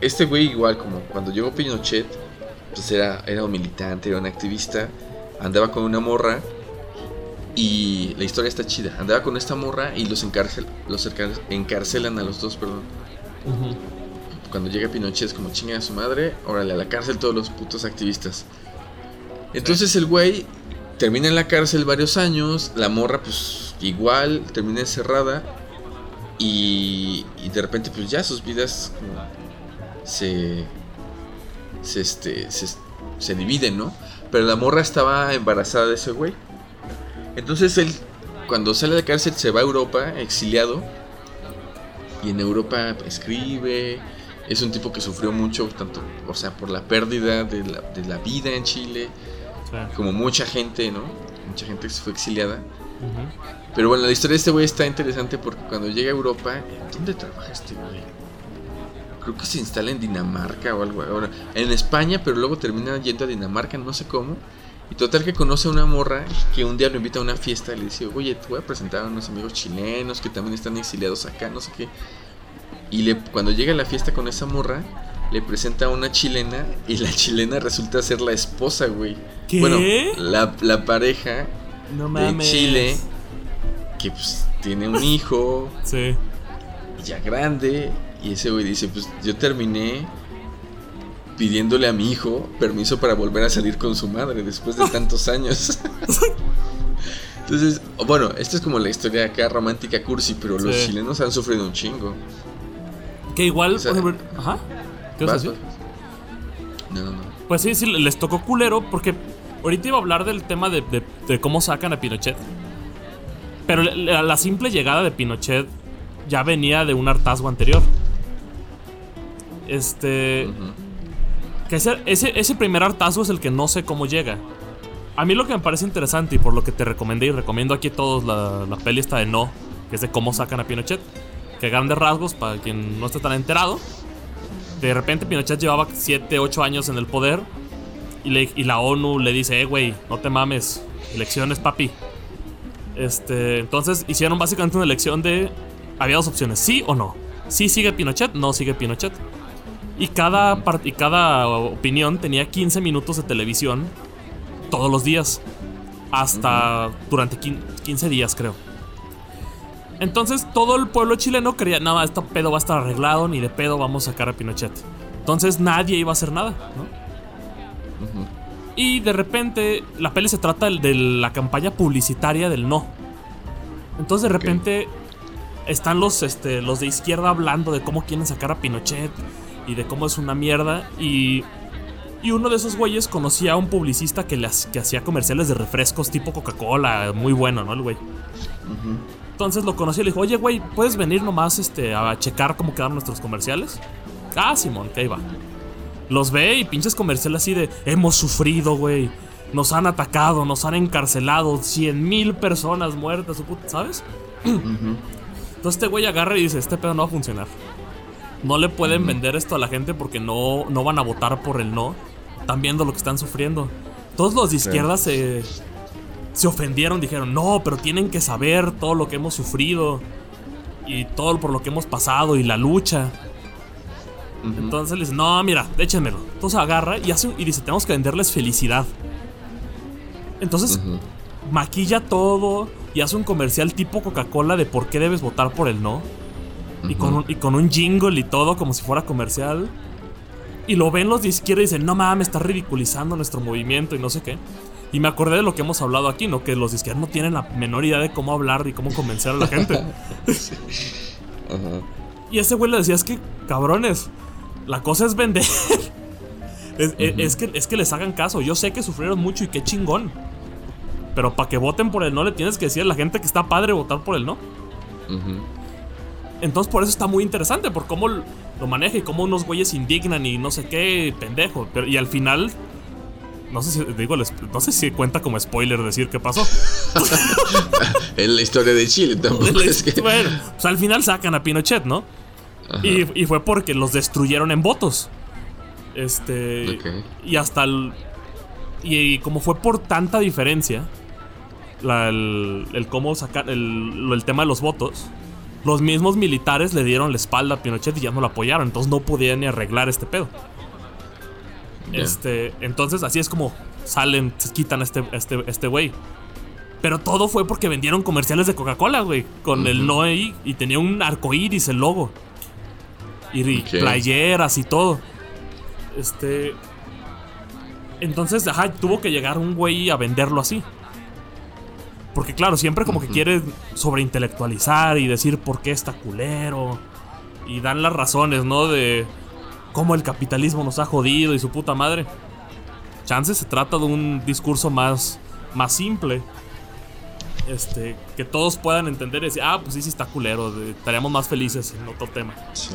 este güey igual como cuando llegó Pinochet, pues era, era un militante, era un activista, andaba con una morra y la historia está chida. Andaba con esta morra y los, los encarcelan a los dos, perdón. Cuando llega Pinochet es como chinga a su madre, órale, a la cárcel todos los putos activistas. Entonces el güey termina en la cárcel varios años, la morra pues igual, termina encerrada y, de repente pues ya sus vidas se, se, este, se, se dividen, ¿no? Pero la morra estaba embarazada de ese güey. Entonces él, cuando sale de cárcel, se va a Europa, exiliado. Y en Europa escribe. Es un tipo que sufrió mucho, tanto, o sea, por la pérdida de la, vida en Chile. Como mucha gente, ¿no? Mucha gente que se fue exiliada. Pero bueno, la historia de este güey está interesante porque cuando llega a Europa, ¿dónde trabaja este güey? Creo que se instala en Dinamarca o algo. Ahora, en España, pero luego termina yendo a Dinamarca, no sé cómo. Y total que conoce a una morra que un día lo invita a una fiesta y le dice, oye, te voy a presentar a unos amigos chilenos que también están exiliados acá, no sé qué. Y le, cuando llega a la fiesta con esa morra, le presenta a una chilena y la chilena resulta ser la esposa, güey. ¿Qué? Bueno, la, pareja de Chile que pues tiene un <laughs> hijo. sí. Ya grande. Y ese güey dice, pues yo terminé pidiéndole a mi hijo permiso para volver a salir con su madre después de <laughs> tantos años. <laughs> Entonces, bueno, esta es como la historia acá romántica cursi, pero los chilenos han sufrido un chingo. Que igual, ajá. ¿Qué vas a decir? No, no, no. Pues sí, sí, les tocó culero porque ahorita iba a hablar del tema de, cómo sacan a Pinochet. Pero la, simple llegada de Pinochet ya venía de un hartazgo anterior. Este. Que ese, ese, primer hartazgo es el que no sé cómo llega. A mí lo que me parece interesante y por lo que te recomendé y recomiendo aquí todos la, la peli está de No, que es de cómo sacan a Pinochet. Que grandes rasgos, para quien no esté tan enterado, de repente Pinochet llevaba 7, 8 años en el poder y, la ONU le dice, eh, güey, no te mames, elecciones, papi. Este, entonces hicieron básicamente una elección de... Había dos opciones, sí o no. Sí sigue Pinochet, no sigue Pinochet. Y cada, y cada opinión tenía 15 minutos de televisión todos los días. Hasta durante 15 días, creo. Entonces todo el pueblo chileno creía, nada, este pedo va a estar arreglado, ni de pedo vamos a sacar a Pinochet. Entonces nadie iba a hacer nada, ¿no? Y de repente la peli se trata de la campaña publicitaria del no. Entonces de repente están los, este, los de izquierda hablando de cómo quieren sacar a Pinochet y de cómo es una mierda. Y, y uno de esos güeyes conocía a un publicista que, que hacía comerciales de refrescos tipo Coca-Cola, muy bueno, ¿no? El güey. Entonces lo conocí y le dijo, oye, güey, ¿puedes venir nomás este, a checar cómo quedaron nuestros comerciales? Ah, Simón, que ahí va. Los ve y pinches comerciales así de, hemos sufrido, güey. Nos han atacado, nos han encarcelado, cien mil personas muertas, ¿sabes? <clears throat> Entonces este güey agarra y dice, este pedo no va a funcionar. No le pueden vender esto a la gente porque no, no van a votar por el no. Están viendo lo que están sufriendo. Todos los de izquierda se, se ofendieron, dijeron, no, pero tienen que saber todo lo que hemos sufrido y todo por lo que hemos pasado y la lucha. Entonces le dice, no, mira, échenmelo. Entonces agarra y, hace, y dice, tenemos que venderles felicidad. Entonces maquilla todo y hace un comercial tipo Coca-Cola de por qué debes votar por el no. y, con un, y con un jingle y todo como si fuera comercial. Y lo ven los de izquierda y dicen, no mames, está ridiculizando nuestro movimiento y no sé qué. Y me acordé de lo que hemos hablado aquí, ¿no? Que los izquierdos no tienen la menor idea de cómo hablar y cómo convencer a la gente. <laughs> Y ese güey le decía, es que, cabrones, la cosa es vender. es, que, es que les hagan caso. Yo sé que sufrieron mucho y qué chingón. Pero para que voten por el no, le tienes que decir a la gente que está padre votar por el no. Entonces por eso está muy interesante, por cómo lo maneja y cómo unos güeyes indignan y no sé qué, pendejo. Pero, y al final no sé si digo, no sé si cuenta como spoiler decir qué pasó. <laughs> en la historia de Chile <laughs> tampoco es que... Bueno, pues al final sacan a Pinochet, ¿no? Y, fue porque los destruyeron en votos. Este. Y hasta el. Y, como fue por tanta diferencia, el, cómo sacar. El, el, tema de los votos. Los mismos militares le dieron la espalda a Pinochet y ya no lo apoyaron. Entonces no podían ni arreglar este pedo. Este, entonces así es como salen, se quitan a este, este, este güey. Pero todo fue porque vendieron comerciales de Coca-Cola, güey. Con el no y tenía un arco iris el logo. Y playeras y todo. Este. Entonces, ajá, tuvo que llegar un güey a venderlo así. Porque, claro, siempre como que quiere sobreintelectualizar y decir por qué está culero. Y dan las razones, ¿no? De cómo el capitalismo nos ha jodido y su puta madre. Chance se trata de un discurso más, más simple. Este, que todos puedan entender y decir, ah, pues sí, sí está culero, estaríamos más felices en otro tema. Sí.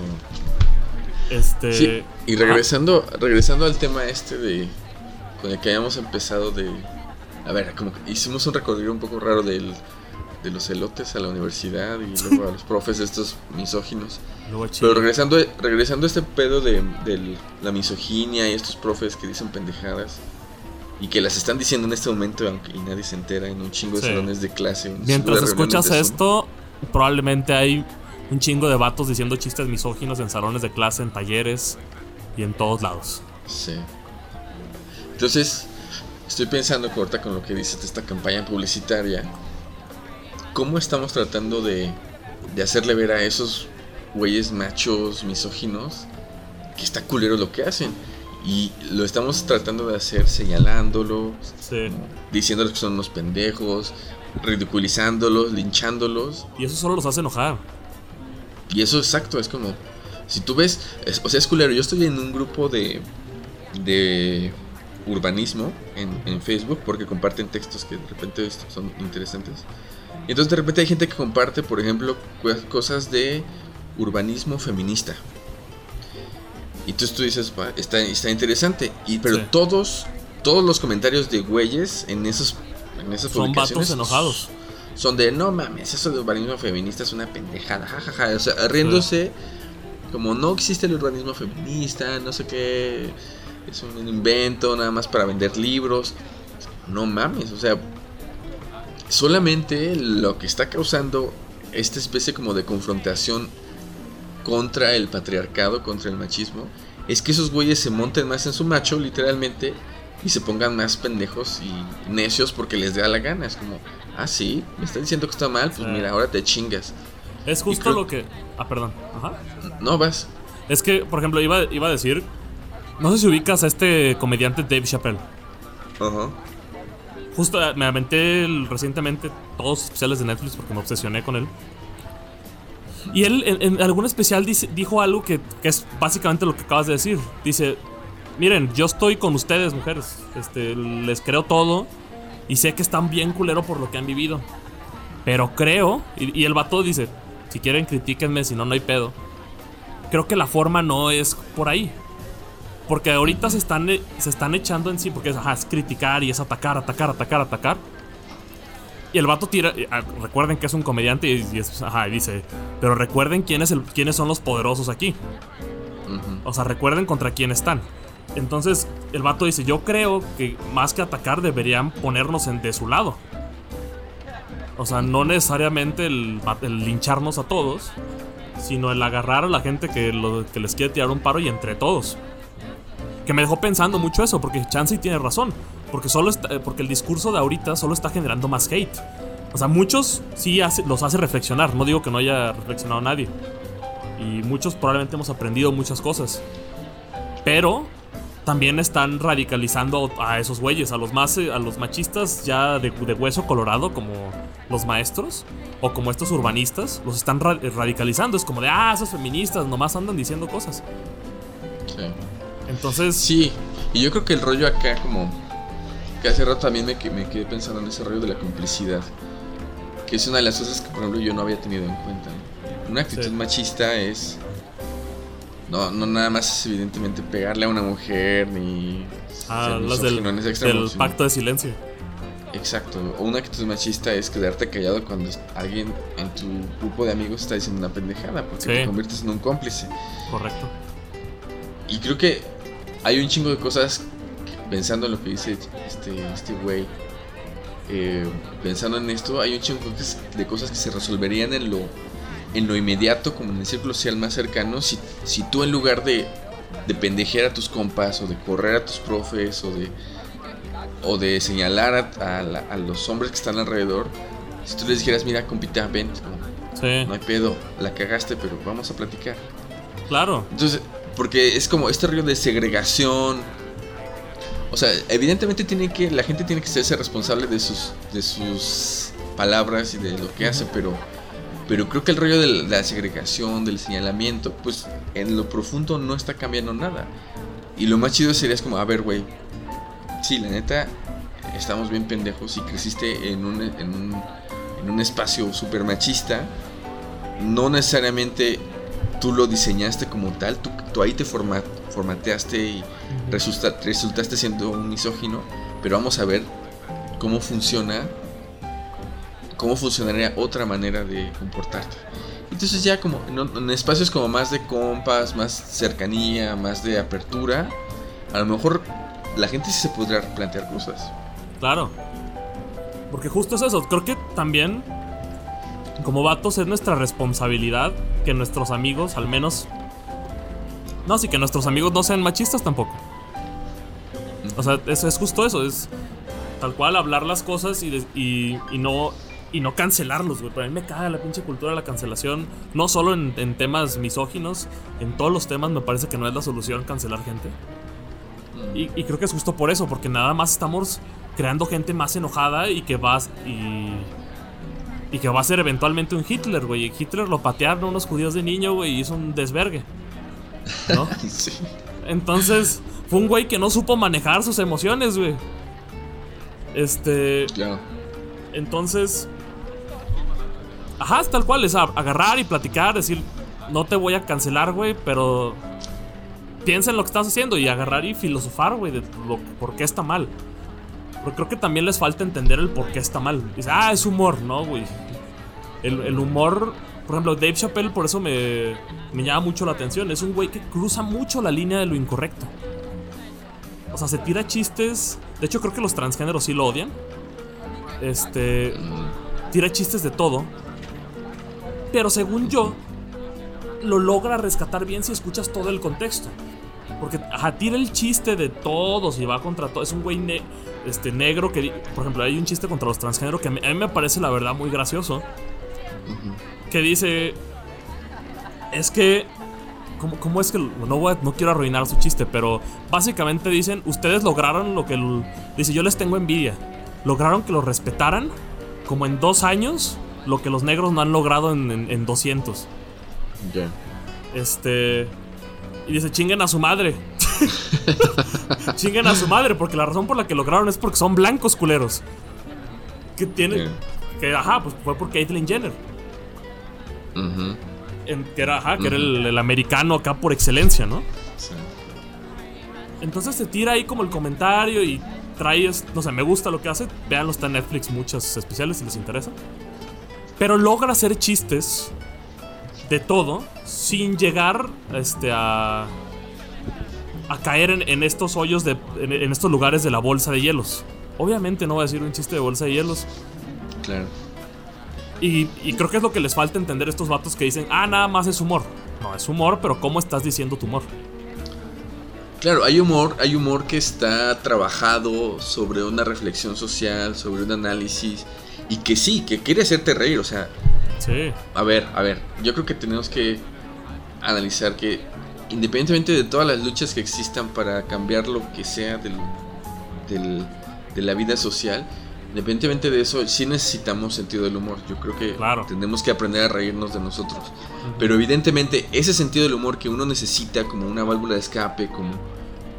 Este. Sí, y regresando, regresando al tema este de. Con el que habíamos empezado de. A ver, como que hicimos un recorrido un poco raro del, de los elotes a la universidad y luego a los profes estos misóginos. Pero regresando, regresando a este pedo de, la misoginia y estos profes que dicen pendejadas y que las están diciendo en este momento aunque y nadie se entera en un chingo de salones de clase. Mientras escuchas esto, probablemente hay un chingo de vatos diciendo chistes misóginos en salones de clase, en talleres y en todos lados. Sí. Entonces, estoy pensando corta con lo que dice esta campaña publicitaria cómo estamos tratando de, de hacerle ver a esos güeyes machos misóginos que está culero lo que hacen. Y lo estamos tratando de hacer señalándolos, diciéndoles que son unos pendejos, ridiculizándolos, linchándolos. Y eso solo los hace enojar. Y eso exacto, es como, si tú ves, o sea, es culero, yo estoy en un grupo de, de urbanismo en, Facebook porque comparten textos que de repente son interesantes. Y entonces de repente hay gente que comparte, por ejemplo, cosas de urbanismo feminista. Y entonces tú dices, está, está interesante. Y, pero todos, todos los comentarios de güeyes en esos en esas Son vatos enojados. Son de, no mames, eso de urbanismo feminista es una pendejada, jajaja. O sea, riéndose, como no existe el urbanismo feminista, no sé qué, es un invento nada más para vender libros. No mames, o sea, solamente lo que está causando esta especie como de confrontación contra el patriarcado, contra el machismo, es que esos güeyes se monten más en su macho, literalmente, y se pongan más pendejos y necios porque les da la gana. Es como, ah, sí, me está diciendo que está mal, pues mira, ahora te chingas. Es justo lo que. Ah, perdón. Ajá. No, vas. Es que, por ejemplo, iba, iba a decir. No sé si ubicas a este comediante Dave Chappelle. Ajá. Justo eh, me aventé recientemente todos los especiales de Netflix porque me obsesioné con él. Y él en, algún especial dijo algo que, que, es básicamente lo que acabas de decir. Dice, miren, yo estoy con ustedes, mujeres. Este, les creo todo. Y sé que están bien culero por lo que han vivido. Pero creo, y, el vato dice, si quieren critíquenme, si no, no hay pedo. Creo que la forma no es por ahí. Porque ahorita se están, se están echando en sí, porque es, ajá, es criticar y es atacar, atacar, atacar, atacar. Y el vato tira. Ah, recuerden que es un comediante y, ajá, dice. Pero recuerden quién es el, quiénes son los poderosos aquí. O sea, recuerden contra quién están. Entonces, el vato dice: Yo creo que más que atacar, deberían ponernos en de su lado. O sea, no necesariamente el, lincharnos a todos, sino el agarrar a la gente que, que les quiere tirar un paro y entre todos. Que me dejó pensando mucho eso, porque Chansey tiene razón. Porque, solo eh, porque el discurso de ahorita solo está generando más hate. O sea, muchos sí los hace reflexionar. No digo que no haya reflexionado nadie. Y muchos probablemente hemos aprendido muchas cosas. Pero también están radicalizando a esos güeyes, a los más eh, a los machistas ya de, hueso colorado como los maestros o como estos urbanistas, los están radicalizando, es como de, ah, esos feministas nomás andan diciendo cosas. Sí. Entonces, sí, y yo creo que el rollo acá como que hace rato también me, me quedé pensando en ese rollo de la complicidad. Que es una de las cosas que, por ejemplo, yo no había tenido en cuenta. Una actitud machista es. No, no nada más es evidentemente pegarle a una mujer ni. Ah, las del, pacto de silencio. Exacto. O una actitud machista es quedarte callado cuando alguien en tu grupo de amigos está diciendo una pendejada, porque te conviertes en un cómplice. Correcto. Y creo que hay un chingo de cosas pensando en lo que dice este este güey, eh, pensando en esto, hay un chingo de cosas que se resolverían en lo, en lo inmediato, como en el círculo social más cercano, si, si tú en lugar de, de pendejear a tus compas, o de correr a tus profes, o de, o de señalar a, los hombres que están alrededor, si tú les dijeras, mira, compita, ven, no hay pedo, la cagaste, pero vamos a platicar. Claro. Entonces, porque es como este río de segregación, o sea, evidentemente tiene que, la gente tiene que ser responsable de sus, de sus palabras y de lo que hace, pero, pero creo que el rollo de la segregación, del señalamiento, pues en lo profundo no está cambiando nada. Y lo más chido sería es como, a ver, güey, sí, la neta, estamos bien pendejos y creciste en un, en un, en un espacio súper machista. No necesariamente tú lo diseñaste como tal, tú, tú ahí te formateaste y resultaste siendo un misógino, pero vamos a ver cómo funciona, cómo funcionaría otra manera de comportarte. Entonces ya como en, espacios como más de compas, más cercanía, más de apertura, a lo mejor la gente sí se podría plantear cosas. Claro. Porque justo es eso, creo que también como vatos es nuestra responsabilidad que nuestros amigos, al menos... No, sí, que nuestros amigos no sean machistas tampoco. O sea, es, es justo eso, es tal cual hablar las cosas y, y, no y no cancelarlos, güey. Pero a mí me caga la pinche cultura de la cancelación. No solo en, temas misóginos, en todos los temas me parece que no es la solución cancelar gente. Y, creo que es justo por eso, porque nada más estamos creando gente más enojada y que va y, y que va a ser eventualmente un Hitler, güey. Hitler lo patearon unos judíos de niño, güey, y hizo un desvergue. ¿No? <laughs> sí. Entonces, fue un güey que no supo manejar sus emociones, güey. Este. Claro. Entonces, Ajá, tal cual, es agarrar y platicar, decir, no te voy a cancelar, güey, pero piensa en lo que estás haciendo y agarrar y filosofar, güey, de por qué está mal. Porque creo que también les falta entender el por qué está mal. Dice, ah, es humor, ¿no, güey? El, humor, por ejemplo, Dave Chappelle, por eso me, me llama mucho la atención. Es un güey que cruza mucho la línea de lo incorrecto. O sea, se tira chistes. De hecho, creo que los transgéneros sí lo odian. Este. Tira chistes de todo. Pero según yo, lo logra rescatar bien si escuchas todo el contexto. Porque ajá, tira el chiste de todos y va contra todo. Es un güey este, negro que, por ejemplo, hay un chiste contra los transgéneros que a mí, me parece la verdad muy gracioso. Que dice, es que ¿Cómo, es que.? No, no quiero arruinar su chiste, pero básicamente dicen: Ustedes lograron lo que. dice: Yo les tengo envidia. Lograron que lo respetaran como en dos años lo que los negros no han logrado en, en, 200. Ya. Este. Y dice, chinguen a su madre. <laughs> chinguen a su madre, porque la razón por la que lograron es porque son blancos culeros. Que tienen. Que, ajá, pues fue por Caitlyn Jenner. que era, ajá, que era el, americano acá por excelencia, ¿no? Sí. Entonces se tira ahí como el comentario y trae. No sé, me gusta lo que hace. Veanlo, está en Netflix, muchas especiales si les interesa. Pero logra hacer chistes de todo sin llegar este, a, a caer en, estos hoyos, de, en, estos lugares de la bolsa de hielos. Obviamente no va a decir un chiste de bolsa de hielos. Claro. Y, y, creo que es lo que les falta entender estos vatos que dicen, ah, nada más es humor. No, es humor, pero ¿cómo estás diciendo tu humor? Claro, hay humor, hay humor que está trabajado sobre una reflexión social, sobre un análisis, y que sí, que quiere hacerte reír, o sea. Sí. A ver, a ver, yo creo que tenemos que analizar que independientemente de todas las luchas que existan para cambiar lo que sea del, de la vida social, independientemente de eso, sí necesitamos sentido del humor. Yo creo que tenemos que aprender a reírnos de nosotros. Pero evidentemente ese sentido del humor que uno necesita como una válvula de escape, como,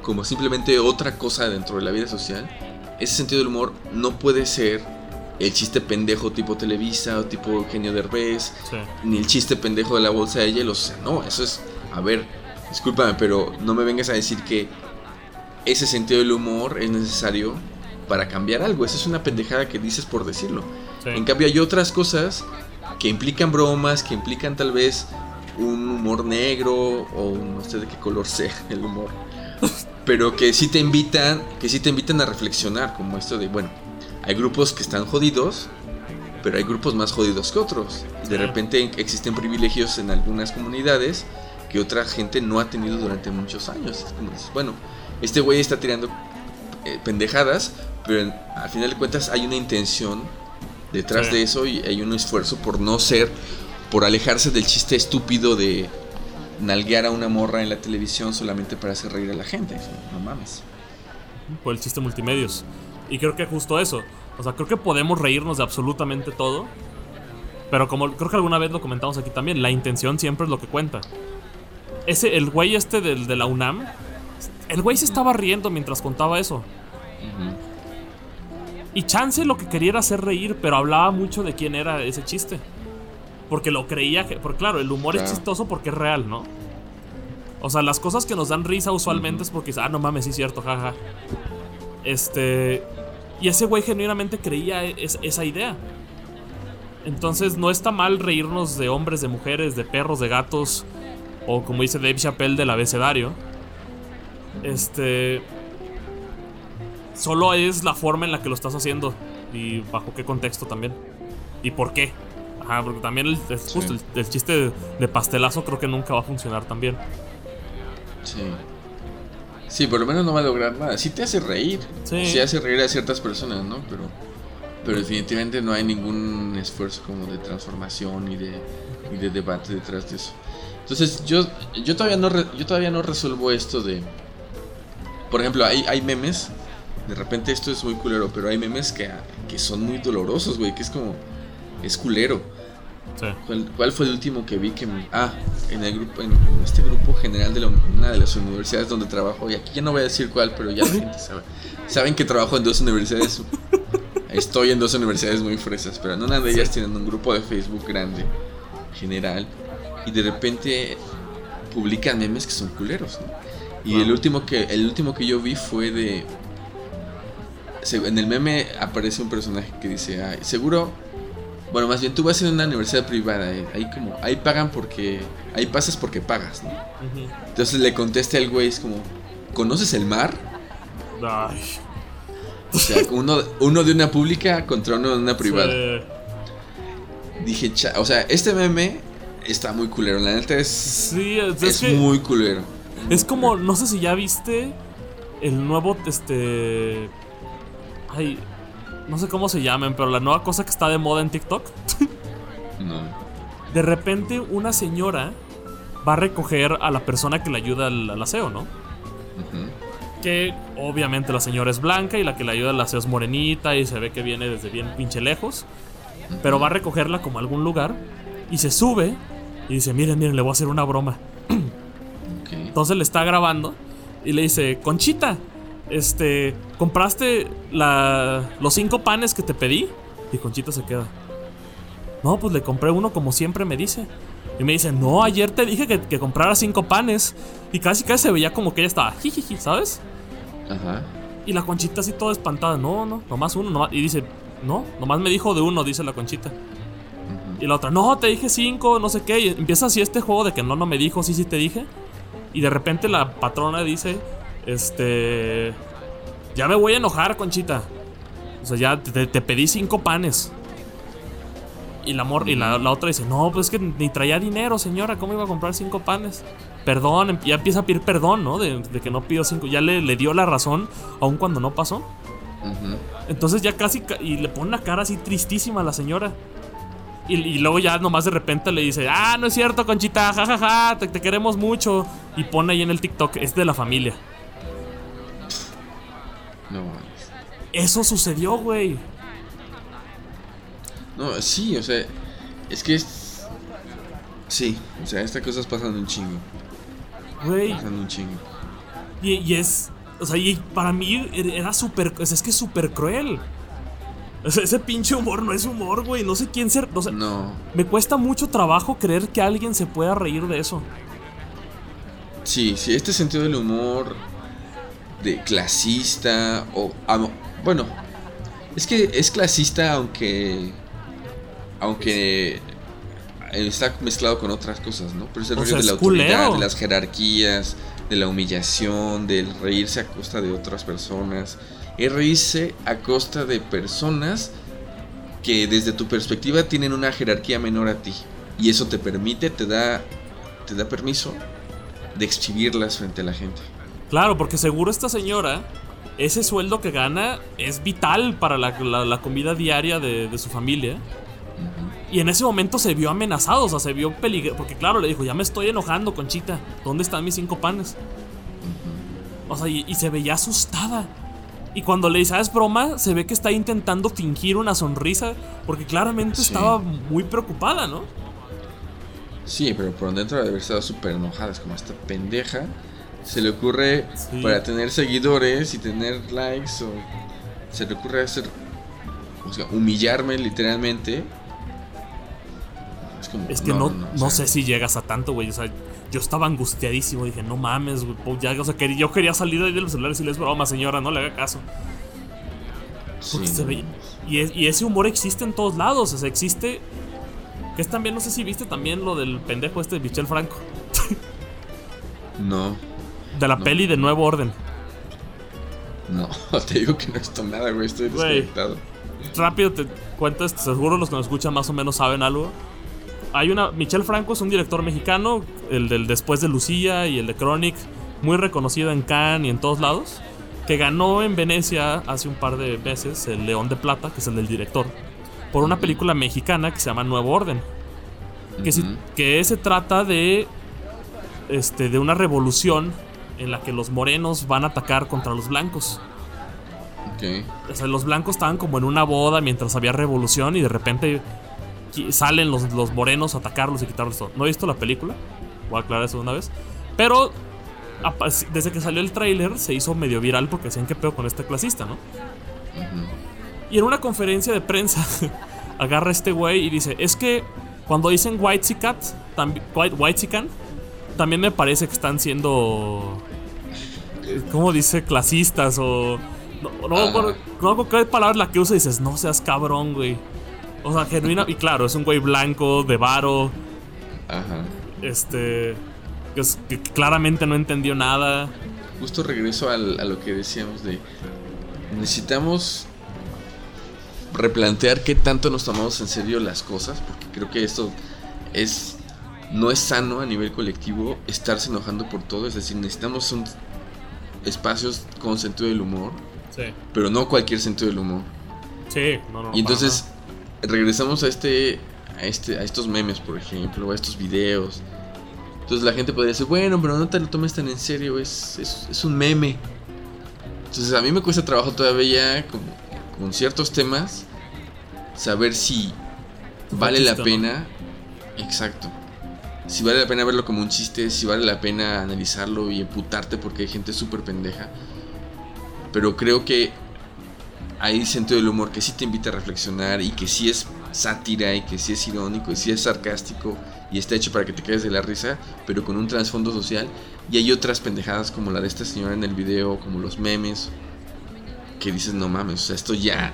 como simplemente otra cosa dentro de la vida social, ese sentido del humor no puede ser el chiste pendejo tipo Televisa o tipo Eugenio Derbez, ni el chiste pendejo de la bolsa de hielo. O sea, no, eso es. A ver, discúlpame, pero no me vengas a decir que ese sentido del humor es necesario para cambiar algo. Esa es una pendejada que dices por decirlo. En cambio, hay otras cosas que implican bromas, que implican tal vez un humor negro o no sé de qué color sea el humor. <laughs> pero que sí te invitan, que sí te invitan a reflexionar, como esto de, bueno, hay grupos que están jodidos, pero hay grupos más jodidos que otros. De repente existen privilegios en algunas comunidades que otra gente no ha tenido durante muchos años. bueno, este güey está tirando eh, pendejadas, pero al final de cuentas hay una intención detrás de eso y hay un esfuerzo por no ser, por alejarse del chiste estúpido de nalguear a una morra en la televisión solamente para hacer reír a la gente. No mames. Por el chiste multimedios. Y creo que justo eso. O sea, creo que podemos reírnos de absolutamente todo. Pero como creo que alguna vez lo comentamos aquí también, la intención siempre es lo que cuenta. Ese, el güey este del, de la UNAM, el güey se estaba riendo mientras contaba eso. Y Chance lo que quería era hacer reír, pero hablaba mucho de quién era ese chiste. Porque lo creía que. Porque claro, el humor es chistoso porque es real, ¿no? O sea, las cosas que nos dan risa usualmente es porque, ah, no mames, sí es cierto, jaja. Este. Y ese güey genuinamente creía esa idea. Entonces no está mal reírnos de hombres, de mujeres, de perros, de gatos. O como dice Dave Chappelle del abecedario. Este. Solo es la forma en la que lo estás haciendo. Y bajo qué contexto también. Y por qué. Ajá, porque también el, el, chiste de, pastelazo creo que nunca va a funcionar también. Sí. Sí, por lo menos no va a lograr nada. Sí te hace reír. Sí. hace reír a ciertas personas, ¿no? Pero. Pero definitivamente no hay ningún esfuerzo como de transformación y de, y de debate detrás de eso. Entonces yo, yo, todavía no yo todavía no resuelvo esto de... Por ejemplo, hay, hay memes, de repente esto es muy culero, pero hay memes que, que son muy dolorosos, güey, que es como... Es culero. ¿Cuál, fue el último que vi que Ah, en el grupo, en este grupo general de una de las universidades donde trabajo, y aquí ya no voy a decir cuál, pero ya la <laughs> gente sabe. Saben que trabajo en dos universidades. Estoy en dos universidades muy fresas, pero en una de ellas tienen un grupo de Facebook grande, general, y de repente publican memes que son culeros, Y el último que el último que yo vi fue de en el meme aparece un personaje que dice, Ay, seguro bueno, más bien tú vas en una universidad privada, eh, ahí como, ahí pagan porque, ahí pasas porque pagas, ¿no? Entonces le contesta el güey, es como, ¿conoces el mar? Ay. O sea, uno, uno de una pública contra uno de una privada. Dije, o sea, este meme está muy culero, la neta es, sí, es, muy culero. Es como, no sé si ya viste el nuevo, este... Ay, no sé cómo se llamen, pero la nueva cosa que está de moda en TikTok. <laughs> no. De repente una señora va a recoger a la persona que le ayuda al, aseo, ¿no? Que obviamente la señora es blanca y la que le ayuda al aseo es morenita y se ve que viene desde bien pinche lejos. Pero va a recogerla como a algún lugar y se sube y dice, miren, miren, le voy a hacer una broma. <clears throat> Entonces le está grabando y le dice, Conchita, este, ¿compraste la, los cinco panes que te pedí? Y Conchita se queda. No, pues le compré uno como siempre me dice. Y me dice, no, ayer te dije que, que comprara cinco panes. Y casi casi se veía como que ella estaba, jijiji, ¿sabes? Ajá. Y la Conchita así toda espantada, no, no, nomás uno. Y dice, no, nomás me dijo de uno, dice la Conchita. Y la otra, no, te dije cinco, no sé qué. Y empieza así este juego de que no, no me dijo, sí, sí te dije. Y de repente la patrona dice, este. Ya me voy a enojar, Conchita. O sea, ya te, pedí cinco panes. Y la, amor, y la, otra dice: No, pues es que ni traía dinero, señora. ¿Cómo iba a comprar cinco panes? Perdón, em, ya empieza a pedir perdón, ¿no? De, que no pido cinco. Ya le, le, dio la razón, aun cuando no pasó. Entonces ya casi. Y le pone una cara así tristísima a la señora. Y, luego ya nomás de repente le dice, ah, no es cierto, Conchita, jajaja, te, te, queremos mucho. Y pone ahí en el TikTok, es de la familia. No Eso sucedió, güey. No, sí, o sea, es que es... Sí, o sea, estas cosas pasan un chingo. Güey. Pasan un chingo. Y, es... O sea, y para mí era súper... Es que es súper cruel. O sea, ese pinche humor no es humor, güey. No sé quién ser... O sea, no. Me cuesta mucho trabajo creer que alguien se pueda reír de eso. Sí, sí, este sentido del humor de clasista o bueno es que es clasista aunque aunque está mezclado con otras cosas no pero es el rollo de la autoridad de las jerarquías de la humillación del reírse a costa de otras personas reírse a costa de personas que desde tu perspectiva tienen una jerarquía menor a ti y eso te permite te da te da permiso de exhibirlas frente a la gente Claro, porque seguro esta señora, ese sueldo que gana es vital para la, comida diaria de, su familia. Y en ese momento se vio amenazado, o sea, se vio peligroso. Porque claro, le dijo, ya me estoy enojando, Conchita. ¿Dónde están mis cinco panes? O sea, y, se veía asustada. Y cuando le dice, ah, es broma, se ve que está intentando fingir una sonrisa. Porque claramente estaba muy preocupada, ¿no? Sí, pero por dentro de haber estado súper enojada. Es como esta pendeja se le ocurre para tener seguidores y tener likes o se le ocurre hacer o sea, humillarme literalmente es, que no, no, sé si llegas a tanto güey o sea yo estaba angustiadísimo dije no mames güey ya o sea quería, yo quería salir de ahí del celular y decirles broma señora no le haga caso y, y, ese humor existe en todos lados o sea existe que es también no sé si viste también lo del pendejo este de Michel Franco <laughs> no de la peli de Nuevo Orden. No, <laughs> te digo que no he visto nada, güey. Estoy desconectado. Rápido te cuento, seguro los que nos escuchan más o menos saben algo. Hay una. Michel Franco es un director mexicano, el del Después de Lucía y el de Chronic, muy reconocido en Cannes y en todos lados. que ganó en Venecia hace un par de meses el León de Plata, que es el del director, por una película mexicana que se llama Nuevo Orden. Que, que se trata de, este, de una revolución en la que los morenos van a atacar contra los blancos. O sea, los blancos estaban como en una boda mientras había revolución y de repente salen los, los morenos a atacarlos y quitarlos todo. No he visto la película, voy a aclarar eso una vez. Pero desde que salió el tráiler se hizo medio viral porque decían que peor con este clasista, ¿no? Y en una conferencia de prensa <laughs> agarra este güey y dice, es que cuando dicen white white, white también me parece que están siendo, ¿cómo dice? Clasistas o... No, no, no, qué palabra la que usa dices, no seas cabrón, güey. O sea, genuina. Y claro, es un güey blanco, de varo. Ajá. Este. Que, claramente no entendió nada. Justo regreso a lo que decíamos de. Necesitamos replantear qué tanto nos tomamos en serio las cosas. Porque creo que esto es. No es sano a nivel colectivo estarse enojando por todo. Es decir, necesitamos un, espacios con sentido del humor. Sí. Pero no cualquier sentido del humor. Sí, no, no. Y entonces regresamos a este, a este, a estos memes, por ejemplo, a estos videos. Entonces la gente podría decir, bueno, pero no te lo tomes tan en serio, es, es, un meme. Entonces a mí me cuesta trabajo todavía con, con ciertos temas saber si vale la pena. Exacto. Si vale la pena verlo como un chiste, si vale la pena analizarlo y emputarte porque hay gente súper pendeja. Pero creo que hay sentido del humor que sí te invita a reflexionar y que sí es sátira y que sí es irónico y sí es sarcástico y está hecho para que te quedes de la risa, pero con un trasfondo social. Y hay otras pendejadas como la de esta señora en el video, como los memes, que dices, no mames, o sea, esto ya,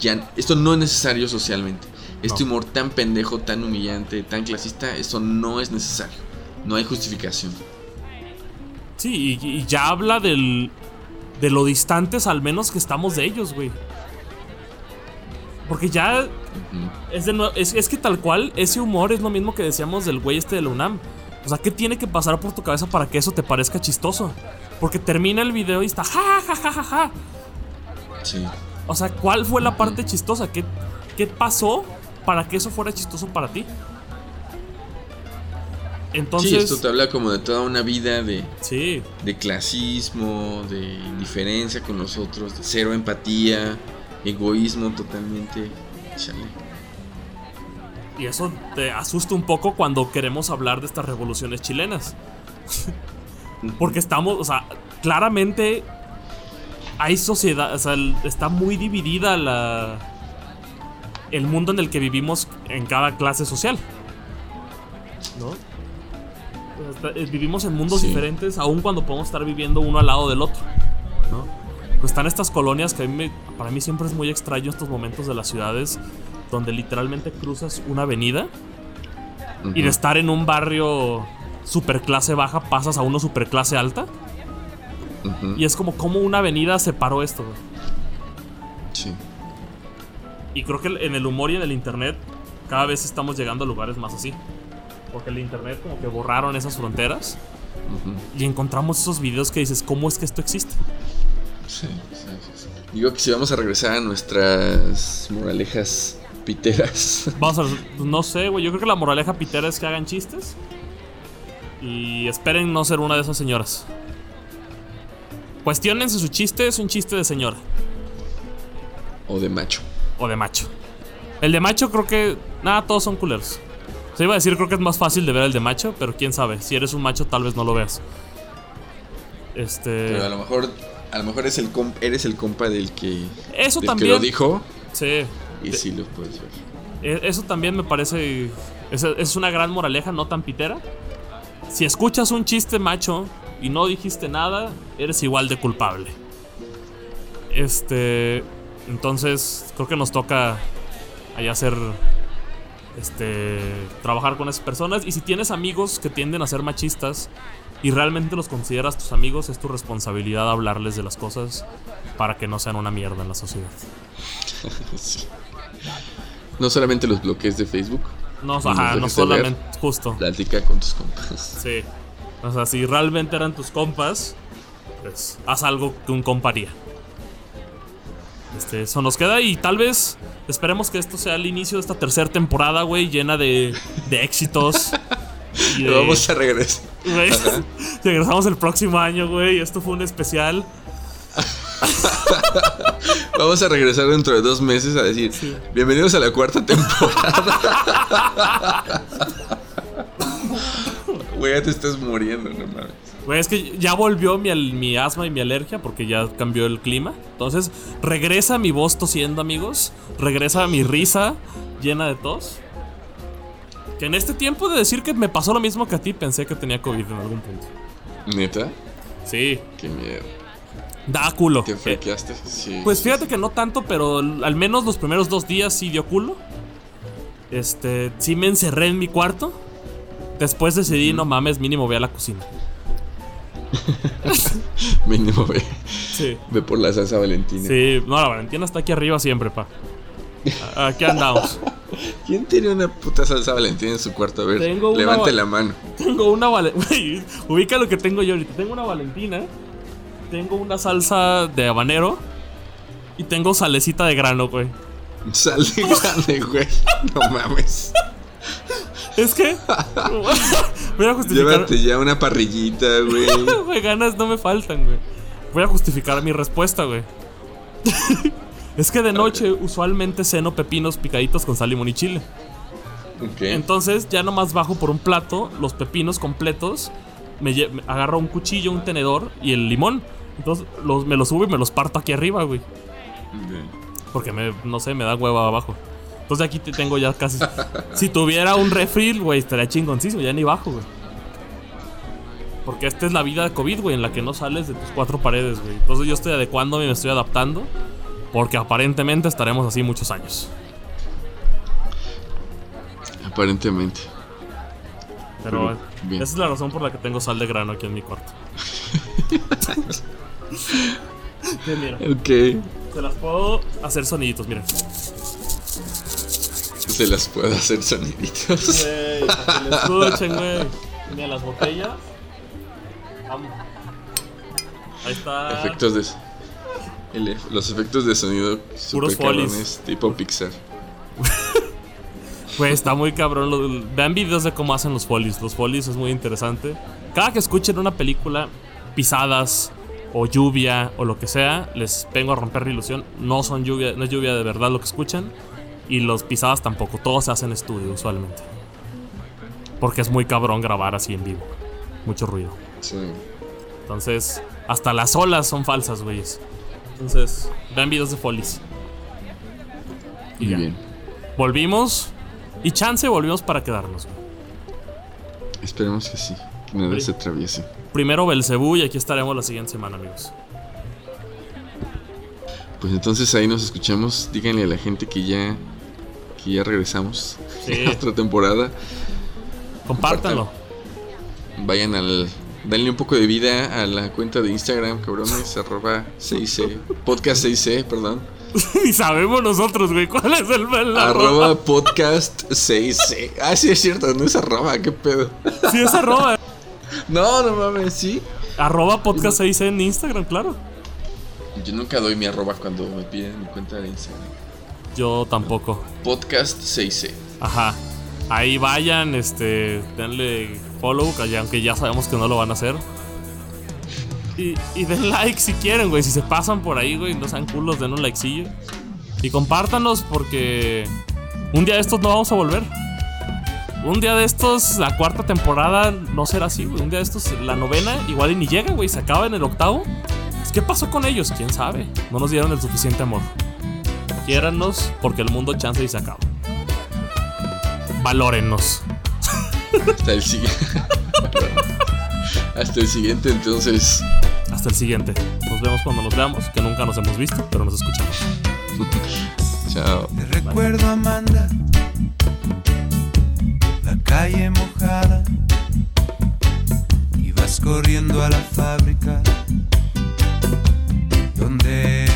ya, esto no es necesario socialmente. Este humor tan pendejo, tan humillante, tan clasista, esto no es necesario. No hay justificación. Sí, y ya habla del, de lo distantes al menos que estamos de ellos, güey. Porque ya es, de es, que tal cual ese humor es lo mismo que decíamos del güey este de la UNAM. O sea, ¿qué tiene que pasar por tu cabeza para que eso te parezca chistoso? Porque termina el video y está ja ja ja ja ja. Sí. O sea, ¿cuál fue la parte chistosa? ¿Qué, ¿Qué pasó para que eso fuera chistoso para ti? Entonces, sí, esto te habla como de toda una vida de, sí. de clasismo, de indiferencia con los otros, de cero empatía, egoísmo totalmente. Chale. Y eso te asusta un poco cuando queremos hablar de estas revoluciones chilenas. <laughs> Porque estamos, o sea, claramente hay sociedad, o sea, está muy dividida la el mundo en el que vivimos en cada clase social. ¿No? Eh, vivimos en mundos diferentes, aun cuando podemos estar viviendo uno al lado del otro. ¿no? Pues están estas colonias que para mí siempre es muy extraño estos momentos de las ciudades donde literalmente cruzas una avenida y de estar en un barrio super clase baja pasas a uno super clase alta. Y es como como una avenida separó esto. Sí. Y creo que en el humor y en el internet cada vez estamos llegando a lugares más así. Porque el internet como que borraron esas fronteras. Y encontramos esos videos que dices, ¿cómo es que esto existe? Sí, sí, sí, Digo que si vamos a regresar a nuestras moralejas piteras. <laughs> Vamos a, no sé, güey. Yo creo que la moraleja pitera es que hagan chistes. Y esperen no ser una de esas señoras. Cuestiónense su chiste, es un chiste de señora. O de macho. O de macho. El de macho creo que. Nada, todos son culeros. Se iba a decir, creo que es más fácil de ver el de macho, pero quién sabe. Si eres un macho, tal vez no lo veas. Este. Pero a lo mejor, a lo mejor es el eres el compa del que. Eso también. lo dijo. Sí. Y sí lo puedes ver. E, eso también me parece. Es, es una gran moraleja, no tan pitera. Si escuchas un chiste macho y no dijiste nada, eres igual de culpable. Este. Entonces, creo que nos toca allá hacer este, trabajar con esas personas. Y si tienes amigos que tienden a ser machistas y realmente los consideras tus amigos, es tu responsabilidad hablarles de las cosas para que no sean una mierda en la sociedad. <laughs> No solamente los bloques de Facebook. No, ajá, no solamente, justo. Platica con tus compas. Sí. O sea, si realmente eran tus compas, pues haz algo que un comparía. Este, eso nos queda y tal vez esperemos que esto sea el inicio de esta tercera temporada, güey, llena de, de éxitos. <laughs> y de, vamos a regresar. <laughs> regresamos el próximo año, güey. Esto fue un especial. <laughs> Vamos a regresar dentro de dos meses a decir, bienvenidos a la cuarta temporada. Güey, ya te estás muriendo, no mames. Güey, es que ya volvió mi, mi, asma y mi alergia porque ya cambió el clima. Entonces, regresa mi voz tosiendo, amigos. Regresa mi risa llena de tos. Que en este tiempo de decir que me pasó lo mismo que a ti, pensé que tenía COVID en algún punto. ¿Neta? Sí. Qué miedo. Da culo. ¿Te frequeaste? Sí. Pues fíjate que no tanto, pero al menos los primeros dos días sí dio culo. Este, sí me encerré en mi cuarto. Después decidí, no mames, mínimo ve a la cocina. <laughs> mínimo ve. Sí. Ve por la salsa Valentina. Sí, no, la Valentina está aquí arriba siempre, pa. Aquí andamos. <laughs> ¿Quién tiene una puta salsa Valentina en su cuarto? A ver, levante la mano. Tengo una Valentina. <laughs> Ubica lo que tengo yo ahorita. Tengo una Valentina tengo una salsa de habanero. Y tengo salecita de grano, güey. Sal de grano, güey. No mames. Es que. Voy a justificar. Llévate ya una parrillita, güey. <laughs> Güey, ganas no me faltan, güey. Voy a justificar mi respuesta, güey. <laughs> es que de noche usualmente ceno pepinos picaditos con sal, limón y chile. Okay. Entonces ya nomás bajo por un plato los pepinos completos. Me, agarro un cuchillo, un tenedor y el limón. Entonces los, me los subo y me los parto aquí arriba, güey. Porque me, no sé, me da hueva abajo. Entonces aquí te tengo ya casi. si tuviera un refri, güey, estaría chingoncísimo, ya ni bajo, güey. Porque esta es la vida de COVID, güey, en la que no sales de tus cuatro paredes, güey. Entonces yo estoy adecuándome, me estoy adaptando. Porque aparentemente estaremos así muchos años. Aparentemente. Pero, esa es la razón por la que tengo sal de grano aquí en mi cuarto. <laughs> mira. Ok. Se las puedo hacer soniditos, miren. Se las puedo hacer soniditos. Güey, que le escuchen, güey. Mira las botellas. Vamos. Ahí está. Efectos de. los efectos de sonido Puros folies. tipo Pixar. Pues está muy cabrón. Vean videos de cómo hacen los folies. Los folies es muy interesante. Cada que escuchen una película, pisadas o lluvia o lo que sea, les vengo a romper la ilusión. No son lluvia, no es lluvia de verdad lo que escuchan. Y los pisadas tampoco. Todos se hacen en estudio usualmente. Porque es muy cabrón grabar así en vivo. Mucho ruido. Sí. Entonces, hasta las olas son falsas, güeyes. Entonces, vean videos de folies. Y bien. Volvimos. Y chance volvimos para quedarnos. Esperemos que sí. Que nada se atraviese. Primero Belcebú y aquí estaremos la siguiente semana, amigos. Pues entonces ahí nos escuchamos. Díganle a la gente que ya que ya regresamos sí. a <laughs> otra temporada. Compártanlo. Vayan al Denle un poco de vida a la cuenta de Instagram, cabrones, <laughs> arroba 6C, podcast 6C, perdón. <laughs> Y sabemos nosotros, güey, cuál es el, el Arroba podcast 6C. Ah, sí, es cierto, no es arroba, qué pedo. Sí, es arroba. no, no mames, sí. Arroba podcast 6C en Instagram, claro. Yo nunca doy mi arroba cuando me piden mi cuenta de Instagram. Yo tampoco. Podcast 6C. Ajá. Ahí vayan, este, denle follow, aunque ya sabemos que no lo van a hacer. Y, y den <laughs> like si quieren, güey. Si se pasan por ahí, güey, no sean culos, den un likecillo. Y compártanos porque un día de estos no vamos a volver. Un día de estos, la cuarta temporada no será así, güey. Un día de estos, la novena, igual y ni llega, güey. Se acaba en el octavo. Pues, ¿Qué pasó con ellos? ¿Quién sabe? No nos dieron el suficiente amor. Quiérannos porque el mundo chance y se acaba. Valórennos. Hasta el siguiente. <laughs> Hasta el siguiente, entonces. Hasta el siguiente. Nos vemos cuando nos veamos, que nunca nos hemos visto, pero nos escuchamos. <laughs> Chao. Te recuerdo, Amanda. La calle mojada. Ibas corriendo a la fábrica donde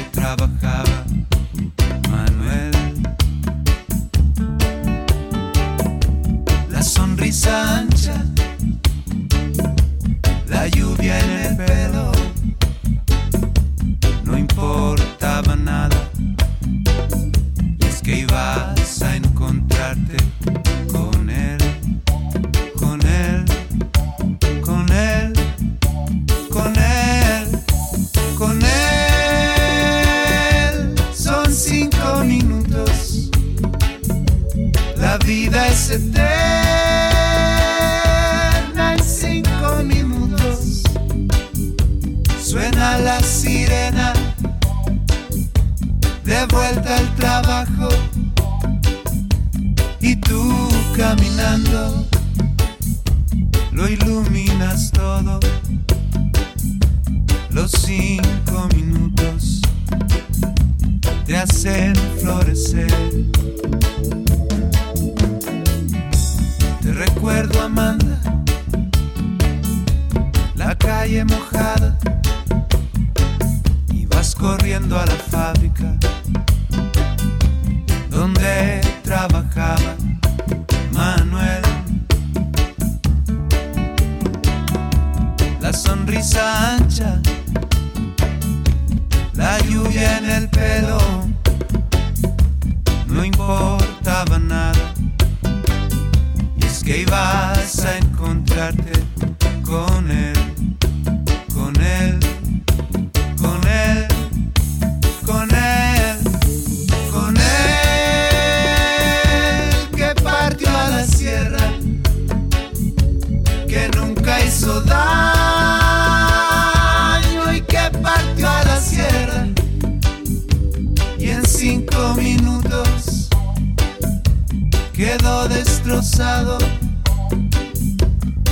que nunca hizo daño y que partió a la sierra y en cinco minutos quedó destrozado.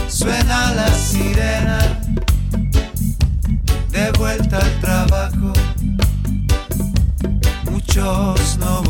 Suena la sirena de vuelta al trabajo. Muchos no